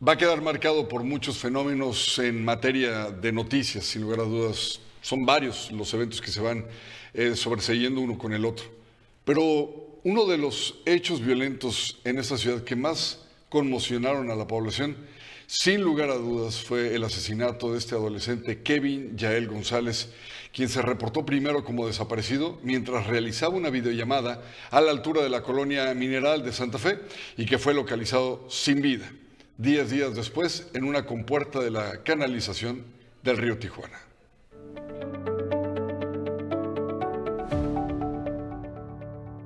va a quedar marcado por muchos fenómenos en materia de noticias, sin lugar a dudas. Son varios los eventos que se van eh, sobreseyendo uno con el otro. Pero uno de los hechos violentos en esta ciudad que más conmocionaron a la población, sin lugar a dudas, fue el asesinato de este adolescente Kevin Yael González, quien se reportó primero como desaparecido mientras realizaba una videollamada a la altura de la colonia mineral de Santa Fe y que fue localizado sin vida, diez días después en una compuerta de la canalización del río Tijuana.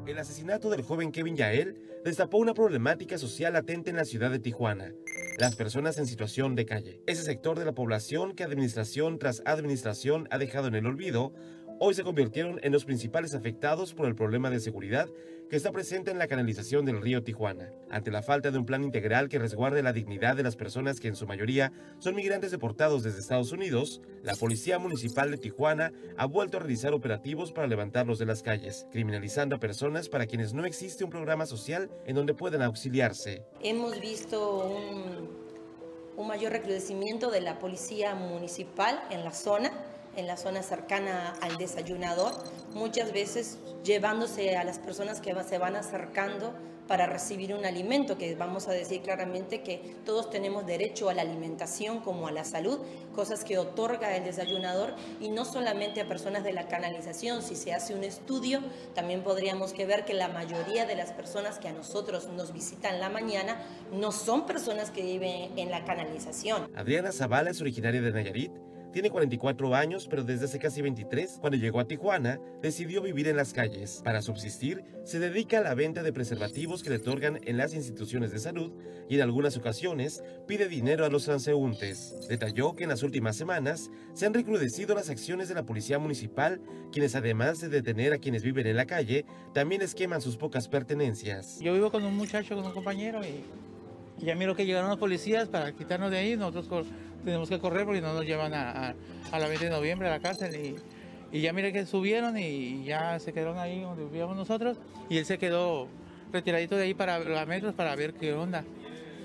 El asesinato del joven Kevin Yael destapó una problemática social latente en la ciudad de Tijuana. Las personas en situación de calle. Ese sector de la población que administración tras administración ha dejado en el olvido, hoy se convirtieron en los principales afectados por el problema de seguridad que está presente en la canalización del río Tijuana. Ante la falta de un plan integral que resguarde la dignidad de las personas que en su mayoría son migrantes deportados desde Estados Unidos, la Policía Municipal de Tijuana ha vuelto a realizar operativos para levantarlos de las calles, criminalizando a personas para quienes no existe un programa social en donde puedan auxiliarse. Hemos visto un, mayor recrudecimiento de la Policía Municipal en la zona en la zona cercana al desayunador, muchas veces llevándose a las personas que se van acercando para recibir un alimento, que vamos a decir claramente que todos tenemos derecho a la alimentación como a la salud, cosas que otorga el desayunador y no solamente a personas de la canalización, si se hace un estudio, también podríamos que ver que la mayoría de las personas que a nosotros nos visitan la mañana no son personas que viven en la canalización. Adriana Zavala es originaria de Nayarit tiene 44 años, pero desde hace casi 23, cuando llegó a Tijuana, decidió vivir en las calles. Para subsistir, se dedica a la venta de preservativos que le otorgan en las instituciones de salud y en algunas ocasiones pide dinero a los transeúntes. Detalló que en las últimas semanas se han recrudecido las acciones de la policía municipal, quienes además de detener a quienes viven en la calle, también esqueman sus pocas pertenencias. Yo vivo con un muchacho, con un compañero y, ya miro que llegaron los policías para quitarnos de ahí, nosotros tenemos que correr porque no nos llevan a, a, la 20 de noviembre a la cárcel. Y, y ya mire que subieron y ya se quedaron ahí donde vivíamos nosotros y él se quedó retiradito de ahí para a metros para ver qué onda.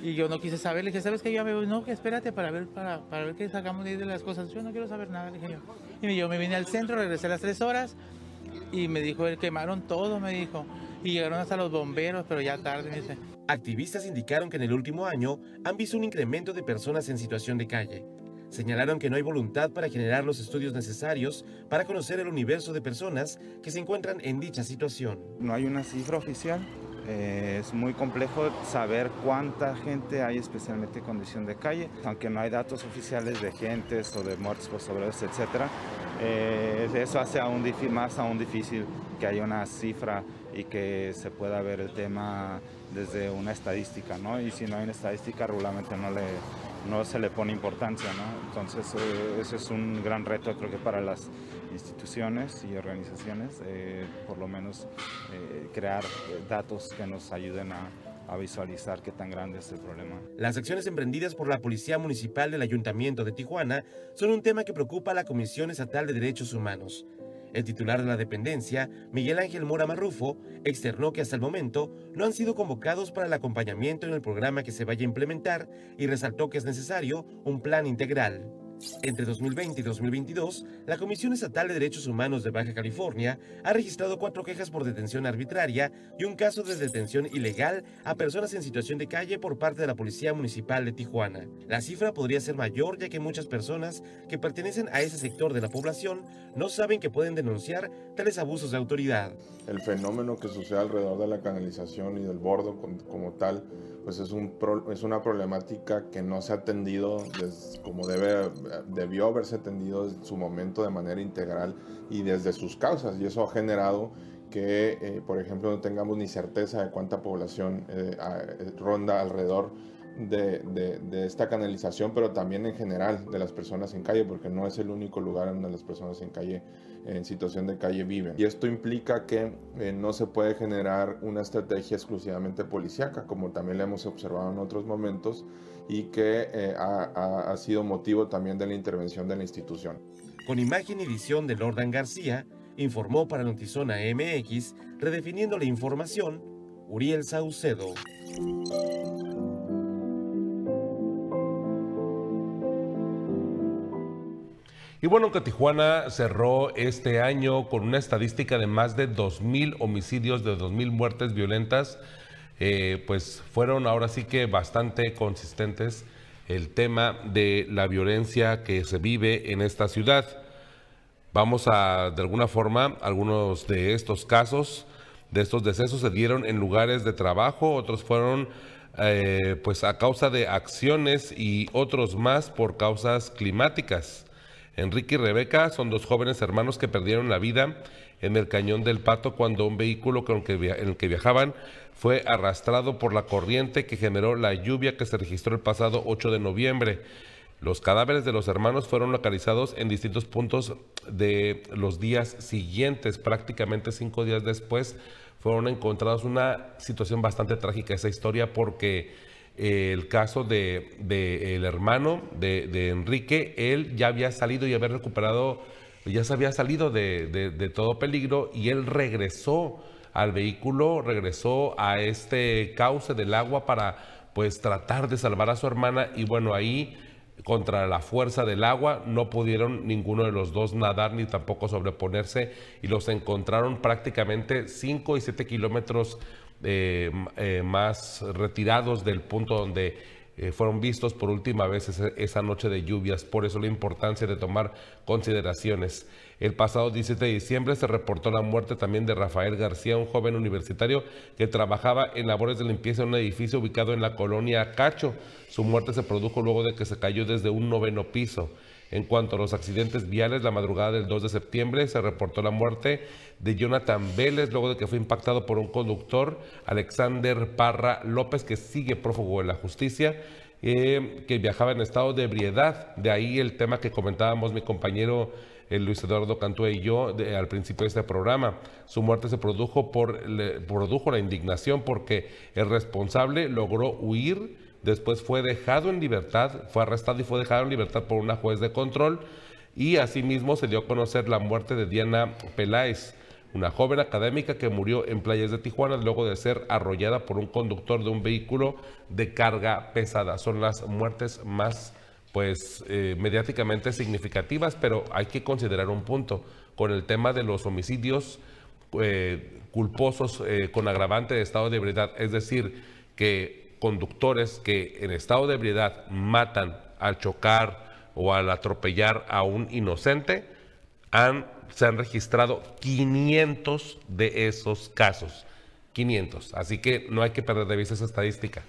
Y yo no quise saber, le dije, ¿sabes qué? Yo me voy, no, que espérate para ver, para, para ver qué sacamos de de las cosas. Yo no quiero saber nada, le dije yo. Y yo me vine al centro, regresé a las tres horas y me dijo, él quemaron todo, me dijo. Y llegaron hasta los bomberos, pero ya tarde, dice. Activistas indicaron que en el último año han visto un incremento de personas en situación de calle. Señalaron que no hay voluntad para generar los estudios necesarios para conocer el universo de personas que se encuentran en dicha situación. No hay una cifra oficial. Eh, es muy complejo saber cuánta gente hay especialmente en condición de calle, aunque no hay datos oficiales de gentes o de muertes por sobredosis, etc. Eh, eso hace aún más aún difícil que haya una cifra y que se pueda ver el tema desde una estadística, ¿no? Y si no hay una estadística, regularmente no, le, no se le pone importancia, ¿no? Entonces, eh, ese es un gran reto, creo que para las instituciones y organizaciones, eh, por lo menos eh, crear datos que nos ayuden a, a visualizar qué tan grande es el problema. Las acciones emprendidas por la Policía Municipal del Ayuntamiento de Tijuana son un tema que preocupa a la Comisión Estatal de Derechos Humanos. El titular de la dependencia, Miguel Ángel Mora Marrufo, externó que hasta el momento no han sido convocados para el acompañamiento en el programa que se vaya a implementar y resaltó que es necesario un plan integral. Entre 2020 y 2022, la Comisión Estatal de Derechos Humanos de Baja California ha registrado cuatro quejas por detención arbitraria y un caso de detención ilegal a personas en situación de calle por parte de la Policía Municipal de Tijuana. La cifra podría ser mayor ya que muchas personas que pertenecen a ese sector de la población no saben que pueden denunciar tales abusos de autoridad. El fenómeno que sucede alrededor de la canalización y del bordo como tal pues es, un es una problemática que no se ha atendido como debe, debió haberse atendido en su momento de manera integral y desde sus causas. Y eso ha generado que, eh, por ejemplo, no tengamos ni certeza de cuánta población eh, ronda alrededor de, esta canalización, pero también en general de las personas en calle, porque no es el único lugar donde las personas en calle, en situación de calle viven. Y esto implica que eh, no se puede generar una estrategia exclusivamente policíaca, como también lo hemos observado en otros momentos, y que eh, ha, sido motivo también de la intervención de la institución. Con imagen y visión de Lordan García, informó para Notizona MX, redefiniendo la información, Uriel Saucedo. Y bueno, que Tijuana cerró este año con una estadística de más de 2.000 homicidios, de 2.000 muertes violentas eh, pues fueron ahora sí que bastante consistentes el tema de la violencia que se vive en esta ciudad. Vamos a, de alguna forma, algunos de estos casos, de estos decesos se dieron en lugares de trabajo, otros fueron eh, pues a causa de acciones y otros más por causas climáticas. Enrique y Rebeca son dos jóvenes hermanos que perdieron la vida en el cañón del Pato cuando un vehículo con que en el que viajaban fue arrastrado por la corriente que generó la lluvia que se registró el pasado 8 de noviembre. Los cadáveres de los hermanos fueron localizados en distintos puntos de los días siguientes, prácticamente cinco días después fueron encontrados una situación bastante trágica esa historia porque eh, el caso de, el hermano de, Enrique, él ya había salido y había recuperado, ya se había salido de, de todo peligro y él regresó al vehículo, regresó a este cauce del agua para pues tratar de salvar a su hermana y bueno, ahí contra la fuerza del agua no pudieron ninguno de los dos nadar ni tampoco sobreponerse y los encontraron prácticamente 5 y 7 kilómetros eh, eh, más retirados del punto donde eh, fueron vistos por última vez esa, noche de lluvias. Por eso la importancia de tomar consideraciones. El pasado 17 de diciembre se reportó la muerte también de Rafael García, un joven universitario que trabajaba en labores de limpieza en un edificio ubicado en la colonia Cacho. Su muerte se produjo luego de que se cayó desde un noveno piso. En cuanto a los accidentes viales, la madrugada del 2 de septiembre se reportó la muerte de Jonathan Vélez luego de que fue impactado por un conductor, Alexander Parra López, que sigue prófugo de la justicia. Eh, que viajaba en estado de ebriedad. De ahí el tema que comentábamos mi compañero Luis Eduardo Cantú y yo al principio de este programa. Su muerte se produjo por produjo la indignación porque el responsable logró huir Después fue dejado en libertad, fue arrestado y fue dejado en libertad por una juez de control. Y asimismo se dio a conocer la muerte de Diana Peláez, una joven académica que murió en playas de Tijuana luego de ser arrollada por un conductor de un vehículo de carga pesada. Son las muertes más pues eh, mediáticamente significativas, pero hay que considerar un punto con el tema de los homicidios eh, culposos eh, con agravante de estado de ebriedad, es decir, que conductores que en estado de ebriedad matan al chocar o al atropellar a un inocente, han, se han registrado 500 de esos casos. 500. Así que no hay que perder de vista esa estadística.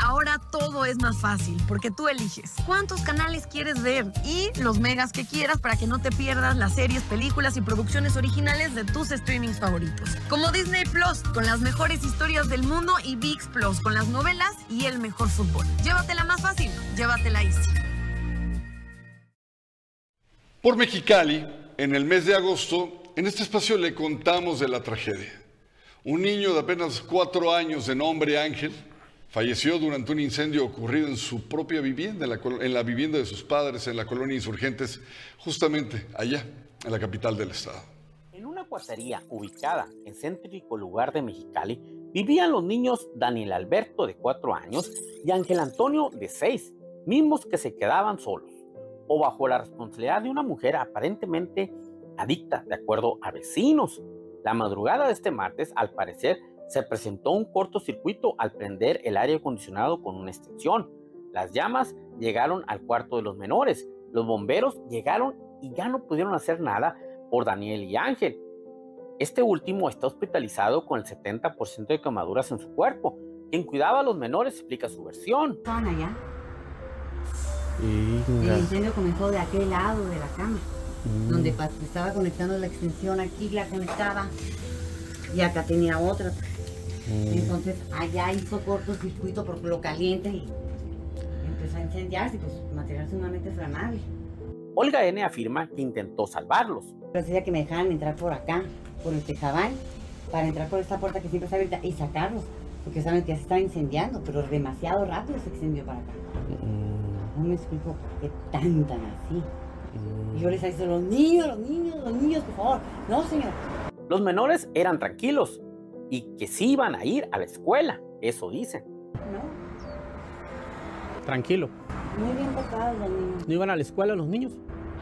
Ahora todo es más fácil porque tú eliges cuántos canales quieres ver y los megas que quieras para que no te pierdas las series, películas y producciones originales de tus streamings favoritos. Como Disney Plus con las mejores historias del mundo y VIX Plus con las novelas y el mejor fútbol. Llévatela más fácil, llévatela Easy. Por Mexicali, en el mes de agosto, en este espacio le contamos de la tragedia. Un niño de apenas cuatro años de nombre Ángel Falleció durante un incendio ocurrido en su propia vivienda, en la, vivienda de sus padres, en la colonia Insurgentes, justamente allá, en la capital del estado. En una cuartería ubicada en céntrico lugar de Mexicali, vivían los niños Daniel Alberto, de cuatro años, y Ángel Antonio, de seis, mismos que se quedaban solos, o bajo la responsabilidad de una mujer aparentemente adicta, de acuerdo a vecinos. La madrugada de este martes, al parecer, se presentó un cortocircuito al prender el aire acondicionado con una extensión. Las llamas llegaron al cuarto de los menores. Los bomberos llegaron y ya no pudieron hacer nada por Daniel y Ángel. Este último está hospitalizado con el 70% de quemaduras en su cuerpo. Quien cuidaba a los menores explica su versión. Estaban allá. El incendio comenzó de aquel lado de la cama, mm. donde estaba conectando la extensión aquí, la conectaba, y acá tenía otra. Mm. Entonces allá hizo cortocircuito por lo caliente y empezó a incendiarse, pues material sumamente flamable. Olga N. afirma que intentó salvarlos. Pero que me dejaran entrar por acá, por el tejabán, para entrar por esta puerta que siempre está abierta y sacarlos, porque saben que ya se estaba incendiando, pero demasiado rápido se extendió para acá. Mm. No me explico por qué tan, tan así. Y yo les dicho, los niños, los niños, los niños, por favor. No, señor. Los menores eran tranquilos, y que sí iban a ir a la escuela, eso dicen. tranquilo. Muy bien portados los niños. ¿No iban a la escuela los niños?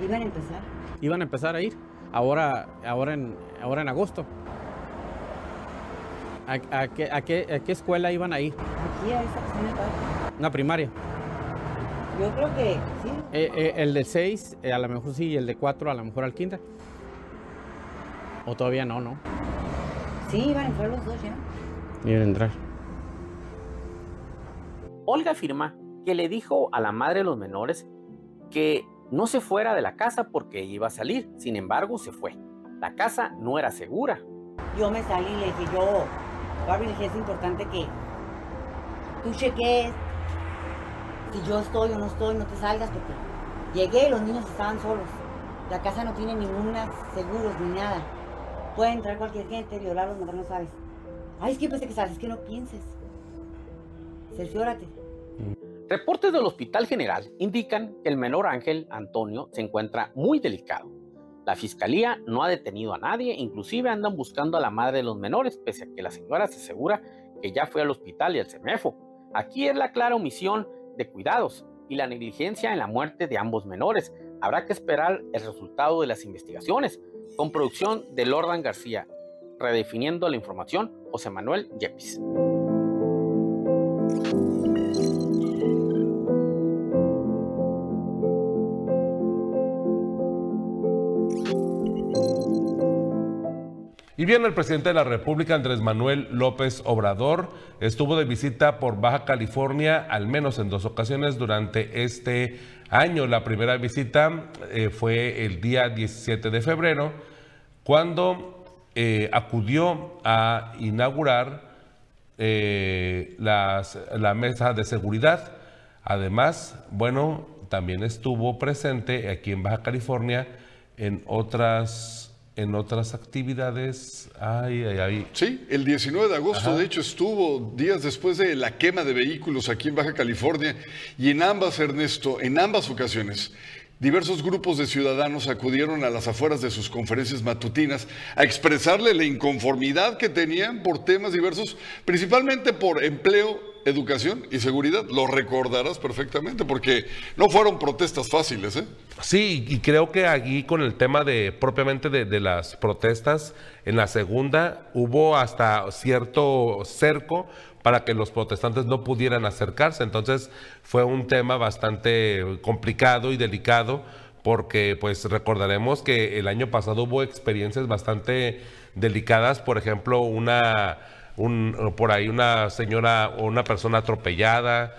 Iban a empezar. Iban a empezar a ir. Ahora, ahora, en, ahora en agosto. ¿A, a qué, a qué- a qué escuela iban a ir? Aquí a esa que está. Una primaria. Yo creo que sí. Eh, eh, el de 6, a lo mejor sí, y el de 4 a lo mejor al kinder. O todavía no, ¿no? Sí, iban a entrar los dos ya. Iban a entrar. Olga afirma que le dijo a la madre de los menores que no se fuera de la casa porque iba a salir. Sin embargo, se fue. La casa no era segura. Yo me salí y le dije, yo, Barbie, le dije, es importante que tú cheques si yo estoy o no estoy, no te salgas porque llegué y los niños estaban solos. La casa no tiene ninguna seguros ni nada. Puede entrar cualquier gente, violarlos, matar, no sabes. Ay, es que pensé que sabes, es que no pienses. Cerciórate. Reportes del Hospital General indican que el menor Ángel Antonio se encuentra muy delicado. La fiscalía no ha detenido a nadie, inclusive andan buscando a la madre de los menores, pese a que la señora se asegura que ya fue al hospital y al CEMEFO. Aquí es la clara omisión de cuidados y la negligencia en la muerte de ambos menores. Habrá que esperar el resultado de las investigaciones, con producción de Lordan García, redefiniendo la información, José Manuel Yepis. Bien, el presidente de la República, Andrés Manuel López Obrador, estuvo de visita por Baja California al menos en dos ocasiones durante este año. La primera visita eh, fue el día 17 de febrero, cuando eh, acudió a inaugurar eh, las- la mesa de seguridad. Además, bueno, también estuvo presente aquí en Baja California en otras en otras actividades. Ay, ay, ay. Sí, el 19 de agosto, Ajá. de hecho, estuvo días después de la quema de vehículos aquí en Baja California y en ambas, Ernesto, en ambas ocasiones. Diversos grupos de ciudadanos acudieron a las afueras de sus conferencias matutinas a expresarle la inconformidad que tenían por temas diversos, principalmente por empleo, educación y seguridad. Lo recordarás perfectamente porque no fueron protestas fáciles, ¿eh? Sí, y creo que aquí con el tema de propiamente de, de las protestas, en la segunda hubo hasta cierto cerco para que los protestantes no pudieran acercarse. Entonces fue un tema bastante complicado y delicado porque pues recordaremos que el año pasado hubo experiencias bastante delicadas, por ejemplo, una un- por ahí una señora o una persona atropellada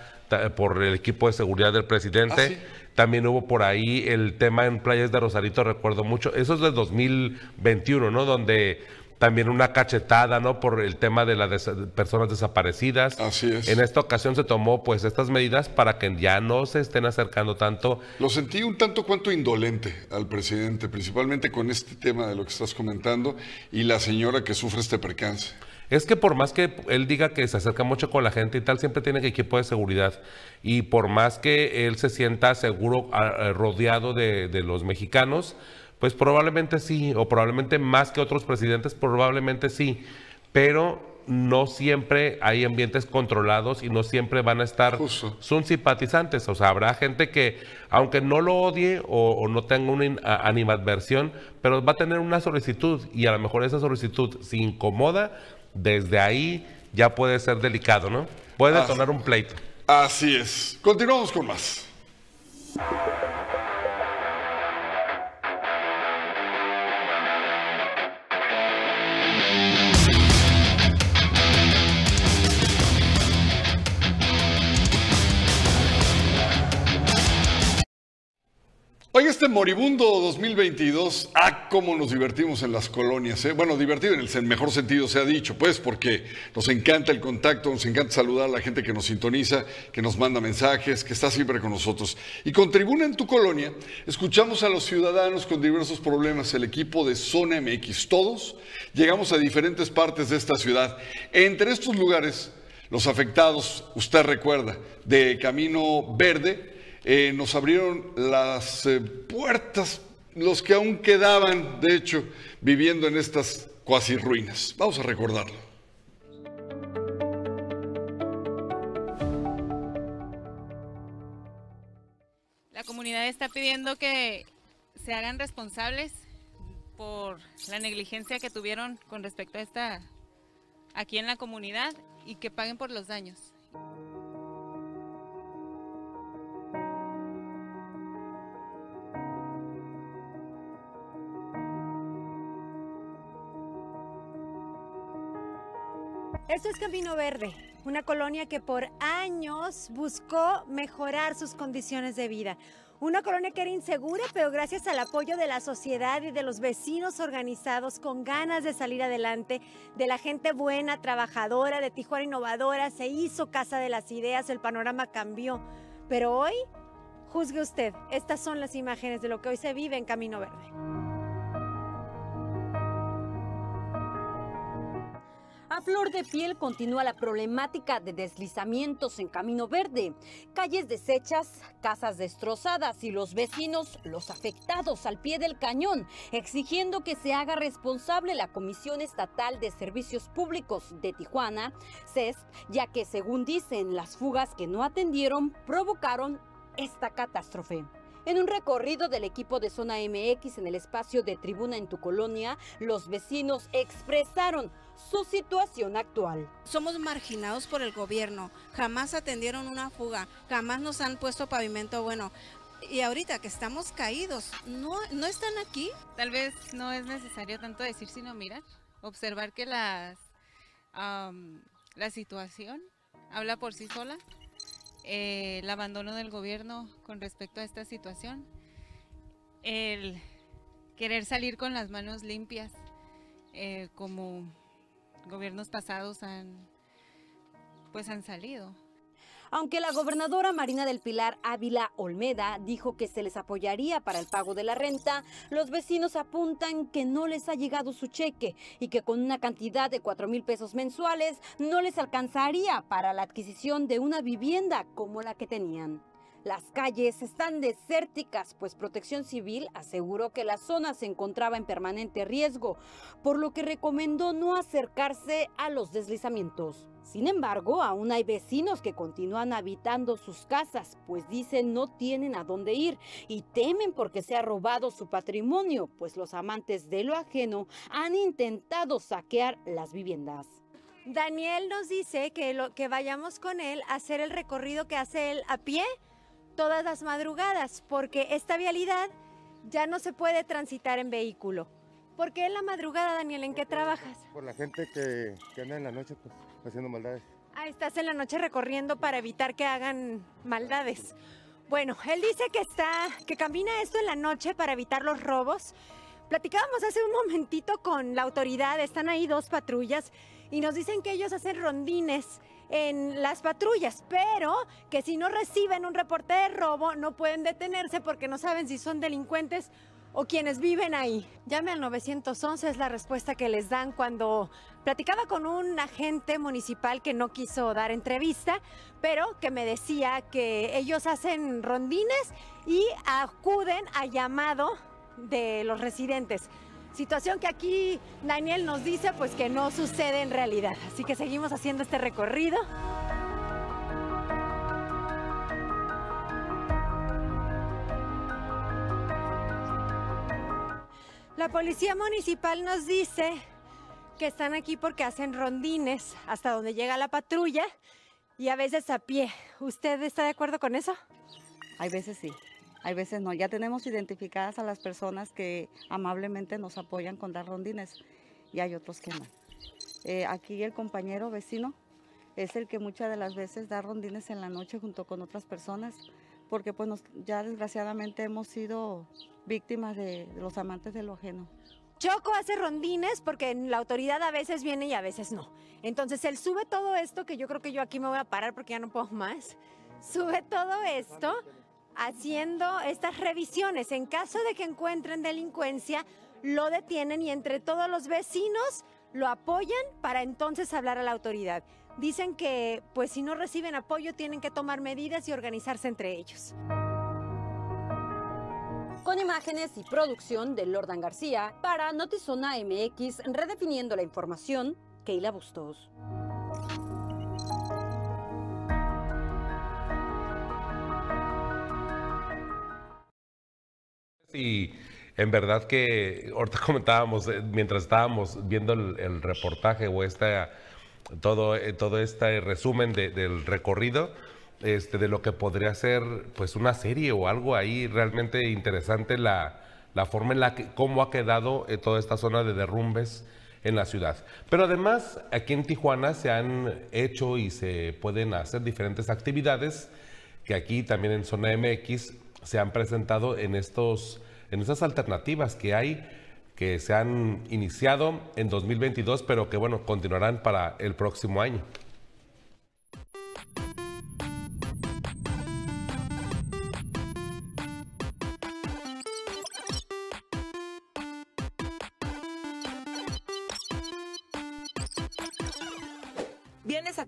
por el equipo de seguridad del presidente. También hubo por ahí el tema en playas de Rosarito, recuerdo mucho. Eso es del 2021, ¿no? Donde también una cachetada, ¿no? Por el tema de las personas desaparecidas. Así es. En esta ocasión se tomó pues estas medidas para que ya no se estén acercando tanto. Lo sentí un tanto cuanto indolente al presidente, principalmente con este tema de lo que estás comentando y la señora que sufre este percance. Es que por más que él diga que se acerca mucho con la gente y tal, siempre tiene que equipo de seguridad. Y por más que él se sienta seguro a- a- rodeado de, de los mexicanos, pues probablemente sí, o probablemente más que otros presidentes, probablemente sí. Pero no siempre hay ambientes controlados y no siempre van a estar, son simpatizantes. O sea, habrá gente que, aunque no lo odie o, o no tenga una in- a- animadversión, pero va a tener una solicitud y a lo mejor esa solicitud si incomoda, desde ahí ya puede ser delicado, ¿no? Puede Ah. detonar un pleito. Así es. Continuamos con más. Oye, este moribundo 2022, ah, cómo nos divertimos en las colonias, ¿eh? Bueno, divertido en el mejor sentido se ha dicho, pues, porque nos encanta el contacto, nos encanta saludar a la gente que nos sintoniza, que nos manda mensajes, que está siempre con nosotros. Y con Tribuna en tu colonia, escuchamos a los ciudadanos con diversos problemas, el equipo de Zona MX, todos llegamos a diferentes partes de esta ciudad. Entre estos lugares, los afectados, usted recuerda, de Camino Verde, eh, nos abrieron las eh, puertas, los que aún quedaban, de hecho, viviendo en estas cuasi ruinas. Vamos a recordarlo. comunidad está pidiendo que se hagan responsables por la negligencia que tuvieron con respecto a esta aquí en la comunidad y que paguen por los daños. Esto es Camino Verde, una colonia que por años buscó mejorar sus condiciones de vida. Una colonia que era insegura, pero gracias al apoyo de la sociedad y de los vecinos organizados con ganas de salir adelante, de la gente buena, trabajadora, de Tijuana innovadora, se hizo Casa de las Ideas, el panorama cambió. Pero hoy, juzgue usted, estas son las imágenes de lo que hoy se vive en Camino Verde. A flor de piel continúa la problemática de deslizamientos en Camino Verde, calles deshechas, casas destrozadas y los vecinos, los afectados al pie del cañón, exigiendo que se haga responsable la Comisión Estatal de Servicios Públicos de Tijuana, CESP, ya que según dicen las fugas que no atendieron provocaron esta catástrofe. En un recorrido del equipo de Zona MX en el espacio de Tribuna en tu colonia, los vecinos expresaron su situación actual. Somos marginados por el gobierno, jamás atendieron una fuga, jamás nos han puesto pavimento bueno. Y ahorita que estamos caídos, ¿no, no están aquí? Tal vez no es necesario tanto decir, sino mirar, observar que las, la situación habla por sí sola. Eh, el abandono del gobierno con respecto a esta situación, el querer salir con las manos limpias, eh, como gobiernos pasados han, pues han salido. Aunque la gobernadora Marina del Pilar Ávila Olmeda dijo que se les apoyaría para el pago de la renta, los vecinos apuntan que no les ha llegado su cheque y que con una cantidad de 4 mil pesos mensuales no les alcanzaría para la adquisición de una vivienda como la que tenían. Las calles están desérticas, pues Protección Civil aseguró que la zona se encontraba en permanente riesgo, por lo que recomendó no acercarse a los deslizamientos. Sin embargo, aún hay vecinos que continúan habitando sus casas, pues dicen no tienen a dónde ir y temen porque se ha robado su patrimonio, pues los amantes de lo ajeno han intentado saquear las viviendas. Daniel nos dice que, lo, que vayamos con él a hacer el recorrido que hace él a pie todas las madrugadas, porque esta vialidad ya no se puede transitar en vehículo. ¿Por qué en la madrugada, Daniel? ¿En qué trabajas? Por la gente que, que anda en la noche pues, haciendo maldades. Ah, estás en la noche recorriendo para evitar que hagan maldades. Bueno, él dice que está, que camina esto en la noche para evitar los robos. Platicábamos hace un momentito con la autoridad, están ahí dos patrullas y nos dicen que ellos hacen rondines en las patrullas, pero que si no reciben un reporte de robo no pueden detenerse porque no saben si son delincuentes o quienes viven ahí. Llame al 911 es la respuesta que les dan cuando platicaba con un agente municipal que no quiso dar entrevista, pero que me decía que ellos hacen rondines y acuden a llamado de los residentes. Situación que aquí Daniel nos dice pues que no sucede en realidad. Así que seguimos haciendo este recorrido. La policía municipal nos dice que están aquí porque hacen rondines hasta donde llega la patrulla y a veces a pie. ¿Usted está de acuerdo con eso? Hay veces sí hay veces no. Ya tenemos identificadas a las personas que amablemente nos apoyan con dar rondines y hay otros que no. Eh, aquí el compañero vecino es el que muchas de las veces da rondines en la noche junto con otras personas porque pues ya desgraciadamente hemos sido víctimas de, de los amantes de lo ajeno. Choco hace rondines porque la autoridad a veces viene y a veces no. Entonces él sube todo esto, que yo creo que yo aquí me voy a parar porque ya no puedo más. Sube todo esto haciendo estas revisiones. En caso de que encuentren delincuencia, lo detienen y entre todos los vecinos lo apoyan para entonces hablar a la autoridad. Dicen que pues si no reciben apoyo tienen que tomar medidas y organizarse entre ellos. Con imágenes y producción de Lordan García para Notizona MX, redefiniendo la información, Keila Bustos. Y en verdad que ahorita comentábamos, eh, mientras estábamos viendo el, reportaje o esta, todo, eh, todo este resumen de- del recorrido, este, de lo que podría ser pues una serie o algo ahí realmente interesante la, la forma en la que, cómo ha quedado eh, toda esta zona de derrumbes en la ciudad. Pero además, aquí en Tijuana se han hecho y se pueden hacer diferentes actividades que aquí también en Zona MX se han presentado en, estos, en estas alternativas que hay, que se han iniciado en 2022, pero que bueno, continuarán para el próximo año.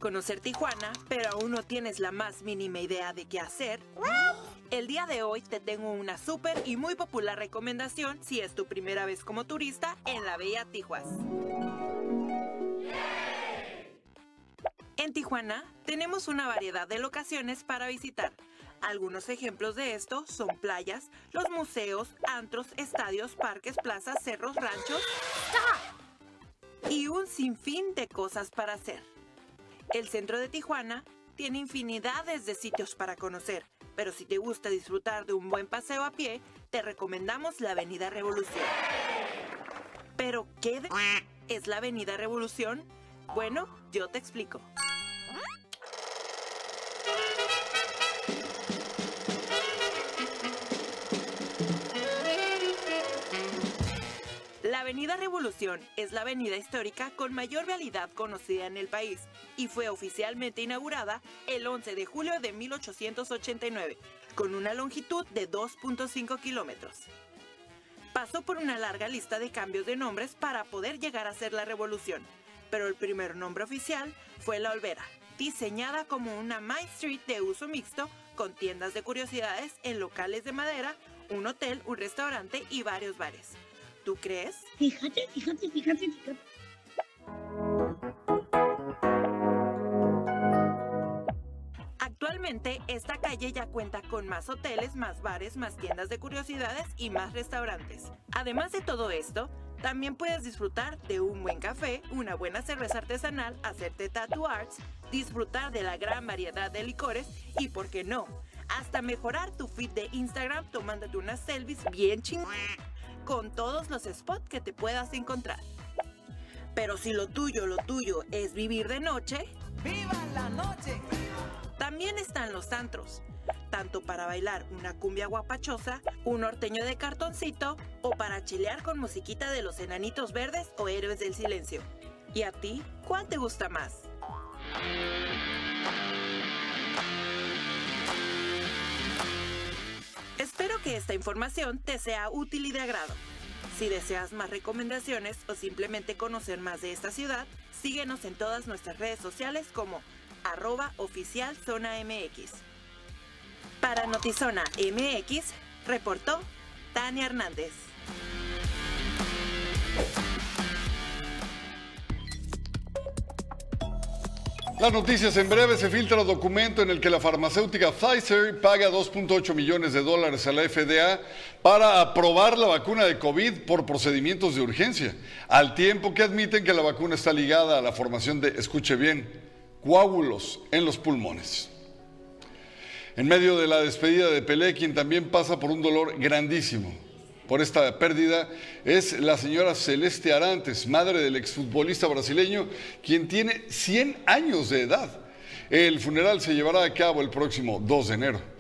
Conocer Tijuana, pero aún no tienes la más mínima idea de qué hacer. El día de hoy te tengo una súper y muy popular recomendación si es tu primera vez como turista en la Bella Tijuas. En Tijuana tenemos una variedad de locaciones para visitar. Algunos ejemplos de esto son playas, los museos, antros, estadios, parques, plazas, cerros, ranchos y un sinfín de cosas para hacer. El centro de Tijuana tiene infinidades de sitios para conocer, pero si te gusta disfrutar de un buen paseo a pie, te recomendamos la Avenida Revolución. ¿Pero qué de- es la Avenida Revolución? Bueno, yo te explico. La Avenida Revolución es la avenida histórica con mayor vialidad conocida en el país y fue oficialmente inaugurada el 11 de julio de 1889, con una longitud de 2.5 kilómetros. Pasó por una larga lista de cambios de nombres para poder llegar a ser la Revolución, pero el primer nombre oficial fue La Olvera, diseñada como una Main Street de uso mixto con tiendas de curiosidades en locales de madera, un hotel, un restaurante y varios bares. ¿Tú crees? Fíjate, fíjate, fíjate, fíjate. Esta calle ya cuenta con más hoteles, más bares, más tiendas de curiosidades y más restaurantes. Además de todo esto, también puedes disfrutar de un buen café, una buena cerveza artesanal, hacerte tattoo arts, disfrutar de la gran variedad de licores y, por qué no, hasta mejorar tu feed de Instagram tomándote unas selfies bien ching con todos los spots que te puedas encontrar. Pero si lo tuyo, lo tuyo es vivir de noche, ¡viva la noche! También están los antros, tanto para bailar una cumbia guapachosa, un norteño de cartoncito o para chilear con musiquita de los enanitos verdes o héroes del silencio. ¿Y a ti, cuál te gusta más? Espero que esta información te sea útil y de agrado. Si deseas más recomendaciones o simplemente conocer más de esta ciudad, síguenos en todas nuestras redes sociales como arroba oficial zona MX. Para Notizona MX, reportó Tania Hernández. Las noticias en breve se filtra documento en el que la farmacéutica Pfizer paga 2.8 millones de dólares a la FDA para aprobar la vacuna de COVID por procedimientos de urgencia, al tiempo que admiten que la vacuna está ligada a la formación de, escuche bien, coágulos en los pulmones. En medio de la despedida de Pelé, quien también pasa por un dolor grandísimo por esta pérdida, es la señora Celeste Arantes, madre del exfutbolista brasileño, quien tiene 100 años de edad. El funeral se llevará a cabo el próximo 2 de enero.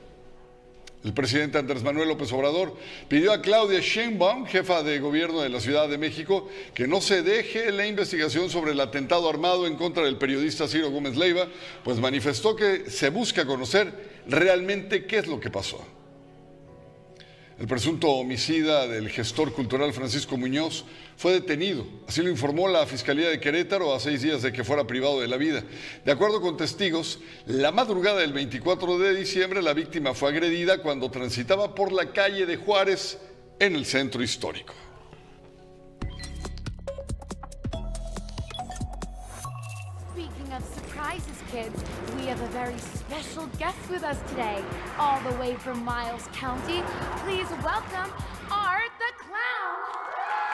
El presidente Andrés Manuel López Obrador pidió a Claudia Sheinbaum, jefa de gobierno de la Ciudad de México, que no se deje la investigación sobre el atentado armado en contra del periodista Ciro Gómez Leiva, pues manifestó que se busca conocer realmente qué es lo que pasó. El presunto homicida del gestor cultural Francisco Muñoz fue detenido. Así lo informó la Fiscalía de Querétaro a seis días de que fuera privado de la vida. De acuerdo con testigos, la madrugada del 24 de diciembre la víctima fue agredida cuando transitaba por la calle de Juárez en el centro histórico. special guest with us today, all the way from Miles County. Please welcome Art the Clown.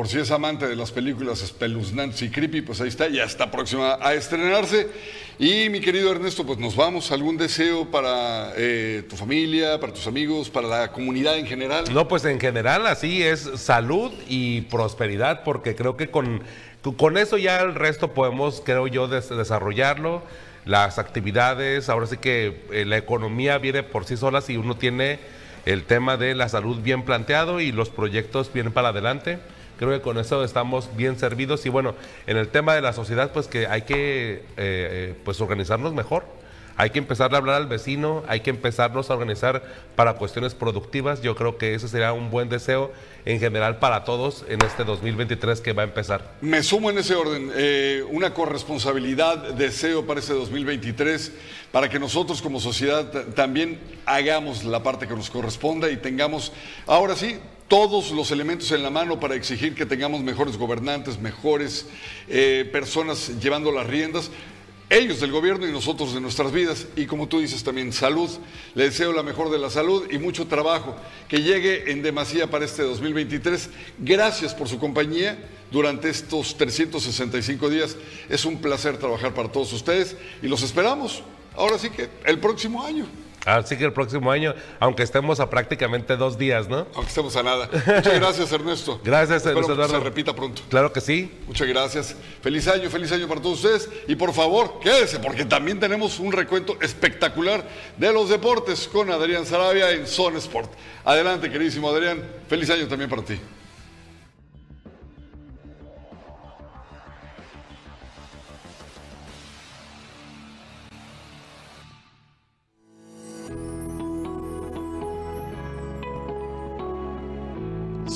Por si es amante de las películas espeluznantes y creepy, pues ahí está, ya está próxima a estrenarse. Y mi querido Ernesto, pues nos vamos. ¿Algún deseo para eh, tu familia, para tus amigos, para la comunidad en general? No, pues en general así es salud y prosperidad, porque creo que con, con eso ya el resto podemos, creo yo, des- desarrollarlo. Las actividades, ahora sí que eh, la economía viene por sí sola si uno tiene el tema de la salud bien planteado y los proyectos bien para adelante. Creo que con eso estamos bien servidos y bueno, en el tema de la sociedad pues que hay que eh, eh, pues organizarnos mejor. Hay que empezar a hablar al vecino, hay que empezarnos a organizar para cuestiones productivas. Yo creo que ese será un buen deseo en general para todos en este 2023 que va a empezar. Me sumo en ese orden. eh, una corresponsabilidad, deseo para ese 2023, para que nosotros como sociedad ta- también hagamos la parte que nos corresponda y tengamos, ahora sí, todos los elementos en la mano para exigir que tengamos mejores gobernantes, mejores eh, personas llevando las riendas. Ellos del gobierno y nosotros de nuestras vidas. Y como tú dices también, salud. Le deseo la mejor de la salud y mucho trabajo. Que llegue en demasía para este 2023. Gracias por su compañía durante estos 365 días. Es un placer trabajar para todos ustedes y los esperamos. Ahora sí que el próximo año. Así que el próximo año, aunque estemos a prácticamente dos días, ¿no? Aunque estemos a nada. Muchas gracias, Ernesto. Gracias, Espero Luis que se repita pronto. Claro que sí. Muchas gracias. Feliz año, feliz año para todos ustedes. Y por favor, quédese, porque también tenemos un recuento espectacular de los deportes con Adrián Sarabia en Zone Sport. Adelante, queridísimo Adrián. Feliz año también para ti.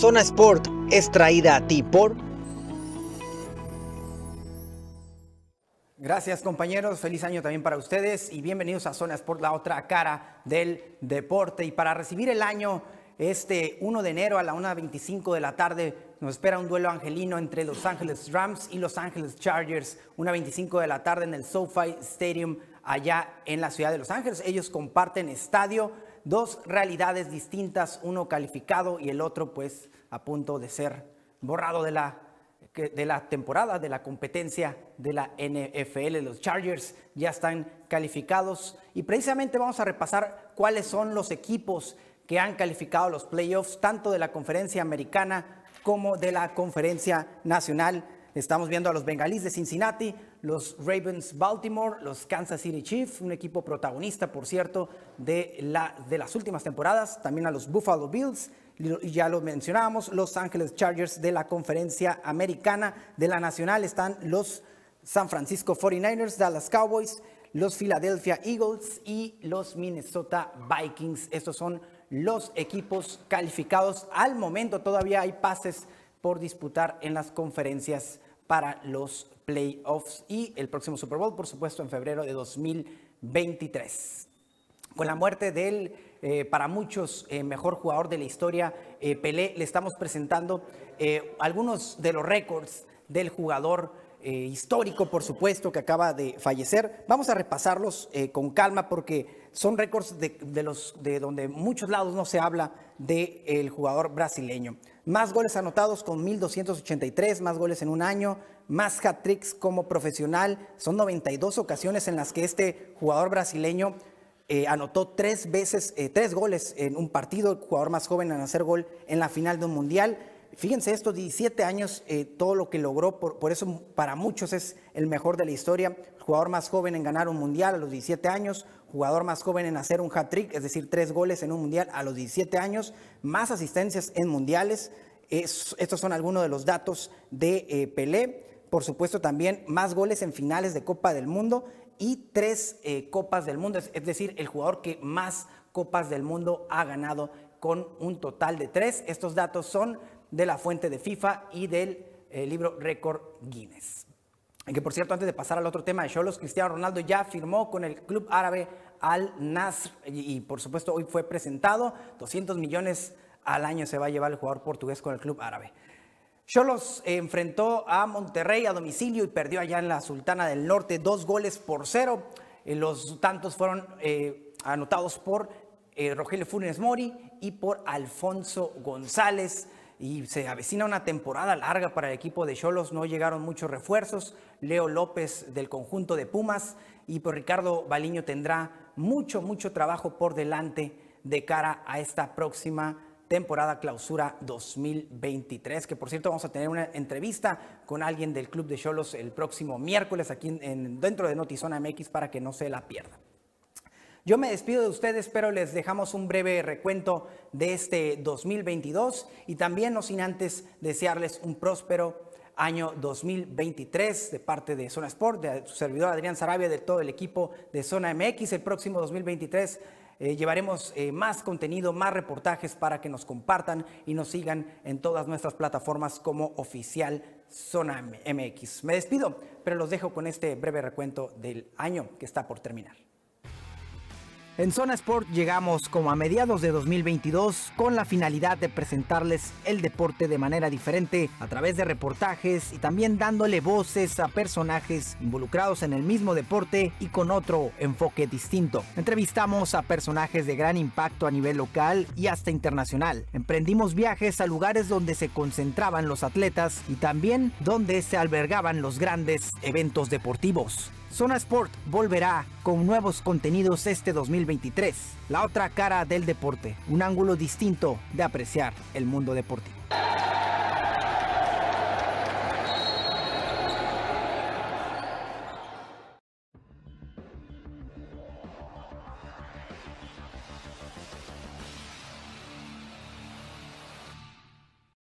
Zona Sport es traída a ti por Gracias compañeros, feliz año también para ustedes y bienvenidos a Zona Sport, la otra cara del deporte. Y para recibir el año, este 1 de enero a la 1.25 de la tarde nos espera un duelo angelino entre Los Ángeles Rams y Los Ángeles Chargers, 1.25 de la tarde en el SoFi Stadium allá en la ciudad de Los Ángeles. Ellos comparten estadio, dos realidades distintas, uno calificado y el otro pues a punto de ser borrado de la de la temporada, de la competencia de la NFL. Los Chargers ya están calificados y precisamente vamos a repasar cuáles son los equipos que han calificado los playoffs, tanto de la conferencia americana como de la conferencia nacional. Estamos viendo a los Bengalíes de Cincinnati, los Ravens Baltimore, los Kansas City Chiefs, un equipo protagonista, por cierto, de, la, de las últimas temporadas, también a los Buffalo Bills, ya lo mencionábamos, Los Ángeles Chargers de la conferencia americana, de la nacional están los San Francisco 49ers, Dallas Cowboys, los Philadelphia Eagles y los Minnesota Vikings. Estos son los equipos calificados. Al momento todavía hay pases por disputar en las conferencias para los playoffs y el próximo Super Bowl, por supuesto, en febrero de 2023 con la muerte del, eh, para muchos, eh, mejor jugador de la historia, eh, Pelé, le estamos presentando algunos de los récords del jugador histórico, por supuesto, que acaba de fallecer. Vamos a repasarlos con calma porque son récords de donde muchos lados no se habla del jugador brasileño. Más goles anotados con 1.283, más goles en un año, más hat-tricks como profesional. Son 92 ocasiones en las que este jugador brasileño eh, anotó tres veces, eh, tres goles en un partido, el jugador más joven en hacer gol en la final de un mundial. Fíjense estos 17 años, eh, todo lo que logró, por, por eso para muchos es el mejor de la historia. Jugador más joven en ganar un mundial a los 17 años, jugador más joven en hacer un hat-trick, es decir, tres goles en un mundial a los 17 años, más asistencias en mundiales. Es- estos son algunos de los datos de Pelé. Por supuesto, también más goles en finales de Copa del Mundo y tres eh, Copas del Mundo, es, es decir, el jugador que más Copas del Mundo ha ganado con un total de tres. Estos datos son de la fuente de FIFA y del eh, libro Récord Guinness. Que por cierto, antes de pasar al otro tema de Cholos, Cristiano Ronaldo ya firmó con el club árabe Al Nasr y, y, por supuesto hoy fue presentado. 200 millones al año se va a llevar el jugador portugués con el club árabe. Cholos enfrentó a Monterrey a domicilio y perdió allá en la Sultana del Norte dos goles por cero. Eh, los tantos fueron eh, anotados por eh, Rogelio Funes Mori y por Alfonso González. y se avecina una temporada larga para el equipo de Cholos. No llegaron muchos refuerzos. Leo López del conjunto de Pumas y por Ricardo Baliño tendrá mucho, mucho trabajo por delante de cara a esta próxima temporada clausura 2023, que por cierto vamos a tener una entrevista con alguien del Club de Cholos el próximo miércoles aquí en, dentro de Notizona MX para que no se la pierda. Yo me despido de ustedes, pero les dejamos un breve recuento de este 2022 y también no sin antes desearles un próspero año 2023 de parte de Zona Sport, de su servidor Adrián Sarabia, de todo el equipo de Zona MX. El próximo 2023 eh, llevaremos eh, más contenido, más reportajes para que nos compartan y nos sigan en todas nuestras plataformas como oficial Zona MX. Me despido, pero los dejo con este breve recuento del año que está por terminar. En Zona Sport llegamos como a mediados de 2022 con la finalidad de presentarles el deporte de manera diferente a través de reportajes y también dándole voces a personajes involucrados en el mismo deporte y con otro enfoque distinto. Entrevistamos a personajes de gran impacto a nivel local y hasta internacional. Emprendimos viajes a lugares donde se concentraban los atletas y también donde se albergaban los grandes eventos deportivos. Zona Sport volverá con nuevos contenidos este 2023. La otra cara del deporte, un ángulo distinto de apreciar el mundo deportivo.